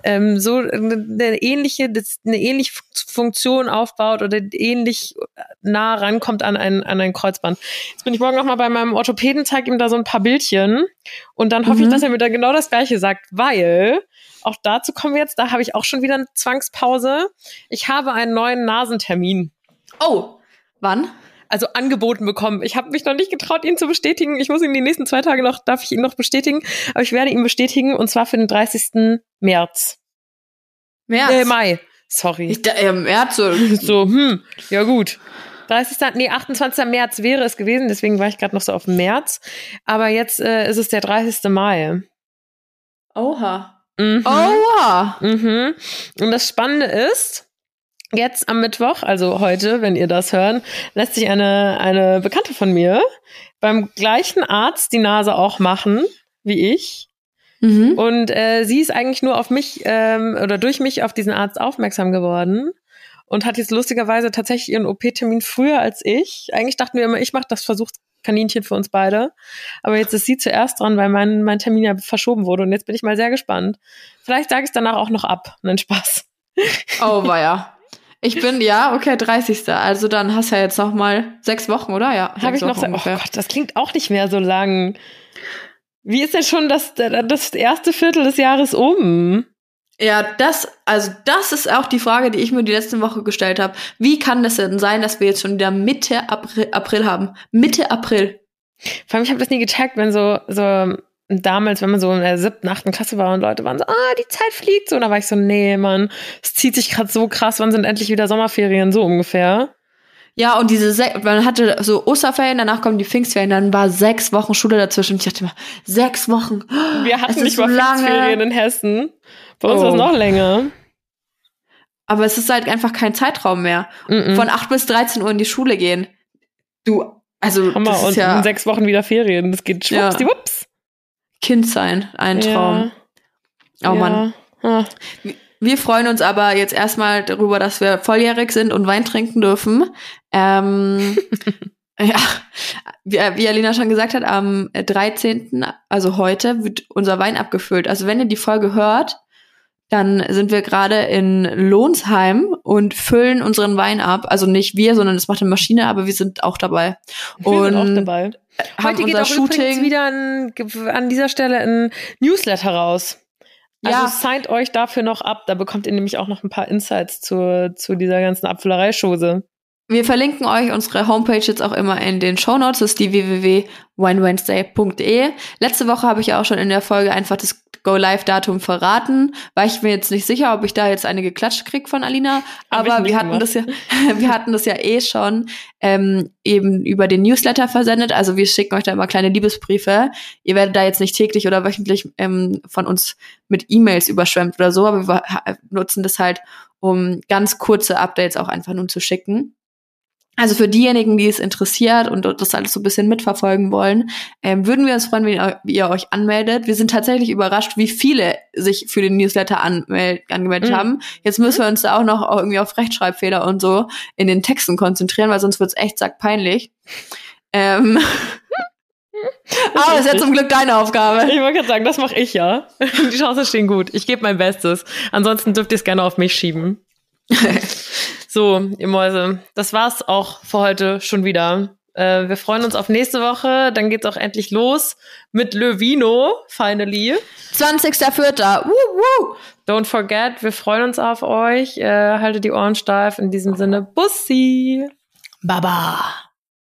A: ähm, so eine, ähnliche, eine ähnliche Funktion aufbaut oder ähnlich nah rankommt an ein, an ein Kreuzband. Jetzt bin ich morgen noch mal bei meinem Orthopäden, zeige ihm da so ein paar Bildchen und dann hoffe ich,
B: Mhm.
A: dass er mir dann genau das Gleiche sagt, weil auch dazu kommen wir jetzt, da habe ich auch schon wieder eine Zwangspause. Ich habe einen neuen Nasentermin.
B: Oh, wann?
A: Also angeboten bekommen. Ich habe mich noch nicht getraut, ihn zu bestätigen. Ich muss ihn die nächsten zwei Tage noch, darf ich ihn noch bestätigen. Aber ich werde ihn bestätigen und zwar für den 30. März.
B: März.
A: Äh, Mai. Sorry.
B: Ich, äh, März. So.
A: so, hm, ja gut. 30. Nee, 28. März wäre es gewesen, deswegen war ich gerade noch so auf März. Aber jetzt äh, ist es der 30. Mai.
B: Oha.
A: Mhm.
B: Oha.
A: Mhm. Und das Spannende ist, jetzt am Mittwoch, also heute, wenn ihr das hören, lässt sich eine, eine Bekannte von mir beim gleichen Arzt die Nase auch machen, wie ich.
B: Mhm.
A: Und äh, sie ist eigentlich nur auf mich ähm, oder durch mich auf diesen Arzt aufmerksam geworden und hat jetzt lustigerweise tatsächlich ihren OP-Termin früher als ich. Eigentlich dachten wir immer, ich mache das Versuchskaninchen für uns beide. Aber jetzt ist sie zuerst dran, weil mein, mein Termin ja verschoben wurde. Und jetzt bin ich mal sehr gespannt. Vielleicht sage ich es danach auch noch ab. Nein, Spaß.
B: Oh, war ja. Ich bin, ja, okay, 30. Also dann hast du ja jetzt noch mal sechs Wochen, oder? Ja.
A: Habe ich noch
B: Wochen
A: so, oh
B: ungefähr.
A: Gott, das klingt auch nicht mehr so lang. Wie ist denn schon das, das erste Viertel des Jahres um?
B: Ja, das, also das ist auch die Frage, die ich mir die letzte Woche gestellt habe. Wie kann das denn sein, dass wir jetzt schon wieder Mitte April, April haben? Mitte April.
A: Vor allem, ich habe das nie gecheckt, wenn so, so damals, wenn man so in der siebten, achten Klasse war und Leute waren so, ah, die Zeit fliegt so. Und da war ich so, nee, Mann, es zieht sich gerade so krass, wann sind endlich wieder Sommerferien, so ungefähr.
B: Ja, und diese sech man hatte so Osterferien, danach kommen die Pfingstferien, dann war sechs Wochen Schule dazwischen. Ich dachte immer, sechs Wochen.
A: Wir hatten nicht mal
B: lange.
A: Pfingstferien in Hessen. Bei uns
B: Oh.
A: war es noch länger.
B: Aber es ist halt einfach kein Zeitraum mehr.
A: Mhm.
B: Von 8 bis 13 Uhr in die Schule gehen. Du, also
A: Hammer.
B: das
A: Und
B: ist ja
A: in sechs Wochen wieder Ferien. Das geht
B: Ja.
A: schwuppsdiwupps.
B: Kind sein, ein Traum.
A: Ja.
B: Oh Mann.
A: Ah.
B: Wir freuen uns aber jetzt erstmal darüber, dass wir volljährig sind und Wein trinken dürfen. Ähm, ja, wie, wie Alina schon gesagt hat, am 13., also heute, wird unser Wein abgefüllt. Also wenn ihr die Folge hört, dann sind wir gerade in Lohnsheim und füllen unseren Wein ab. Also nicht wir, sondern das macht eine Maschine, aber wir sind auch dabei.
A: Wir sind auch
B: Und
A: dabei. Heute geht auch übrigens
B: Shooting.
A: wieder ein, an dieser Stelle ein Newsletter raus. Also
B: Ja.
A: signed euch dafür noch ab. Da bekommt ihr nämlich auch noch ein paar Insights zu, zu dieser ganzen Abfüllerei-Chose.
B: Wir verlinken euch unsere Homepage jetzt auch immer in den Show Notes. Das ist die www.winewednesday.de. Letzte Woche habe ich ja auch schon in der Folge einfach das Go-Live-Datum verraten. War ich mir jetzt nicht sicher, ob ich da jetzt eine geklatscht krieg von Alina. Aber wir hatten das ja, wir hatten das ja eh schon ähm, eben über den Newsletter versendet. Also wir schicken euch da immer kleine Liebesbriefe. Ihr werdet da jetzt nicht täglich oder wöchentlich ähm, von uns mit E-Mails überschwemmt oder so, aber wir nutzen das halt, um ganz kurze Updates auch einfach nun zu schicken. Also für diejenigen, die es interessiert und das alles so ein bisschen mitverfolgen wollen, ähm, würden wir uns freuen, wenn ihr, euch anmeldet. Wir sind tatsächlich überrascht, wie viele sich für den Newsletter angemeldet mhm. haben. Jetzt müssen wir uns da auch noch irgendwie auf Rechtschreibfehler und so in den Texten konzentrieren, weil sonst wird's echt sackpeinlich. Ähm Aber das ist ja zum Glück deine Aufgabe.
A: Ich wollte gerade sagen, das mache ich ja. Die Chancen stehen gut. Ich gebe mein Bestes. Ansonsten dürft ihr es gerne auf mich schieben. So, ihr Mäuse, das war's auch für heute schon wieder. Äh, wir freuen uns auf nächste Woche. Dann geht's auch endlich los mit Lövino, finally.
B: 20.04. Woo, woo.
A: Don't forget, wir freuen uns auf euch. Äh, haltet die Ohren steif. In diesem Sinne, Bussi.
B: Baba.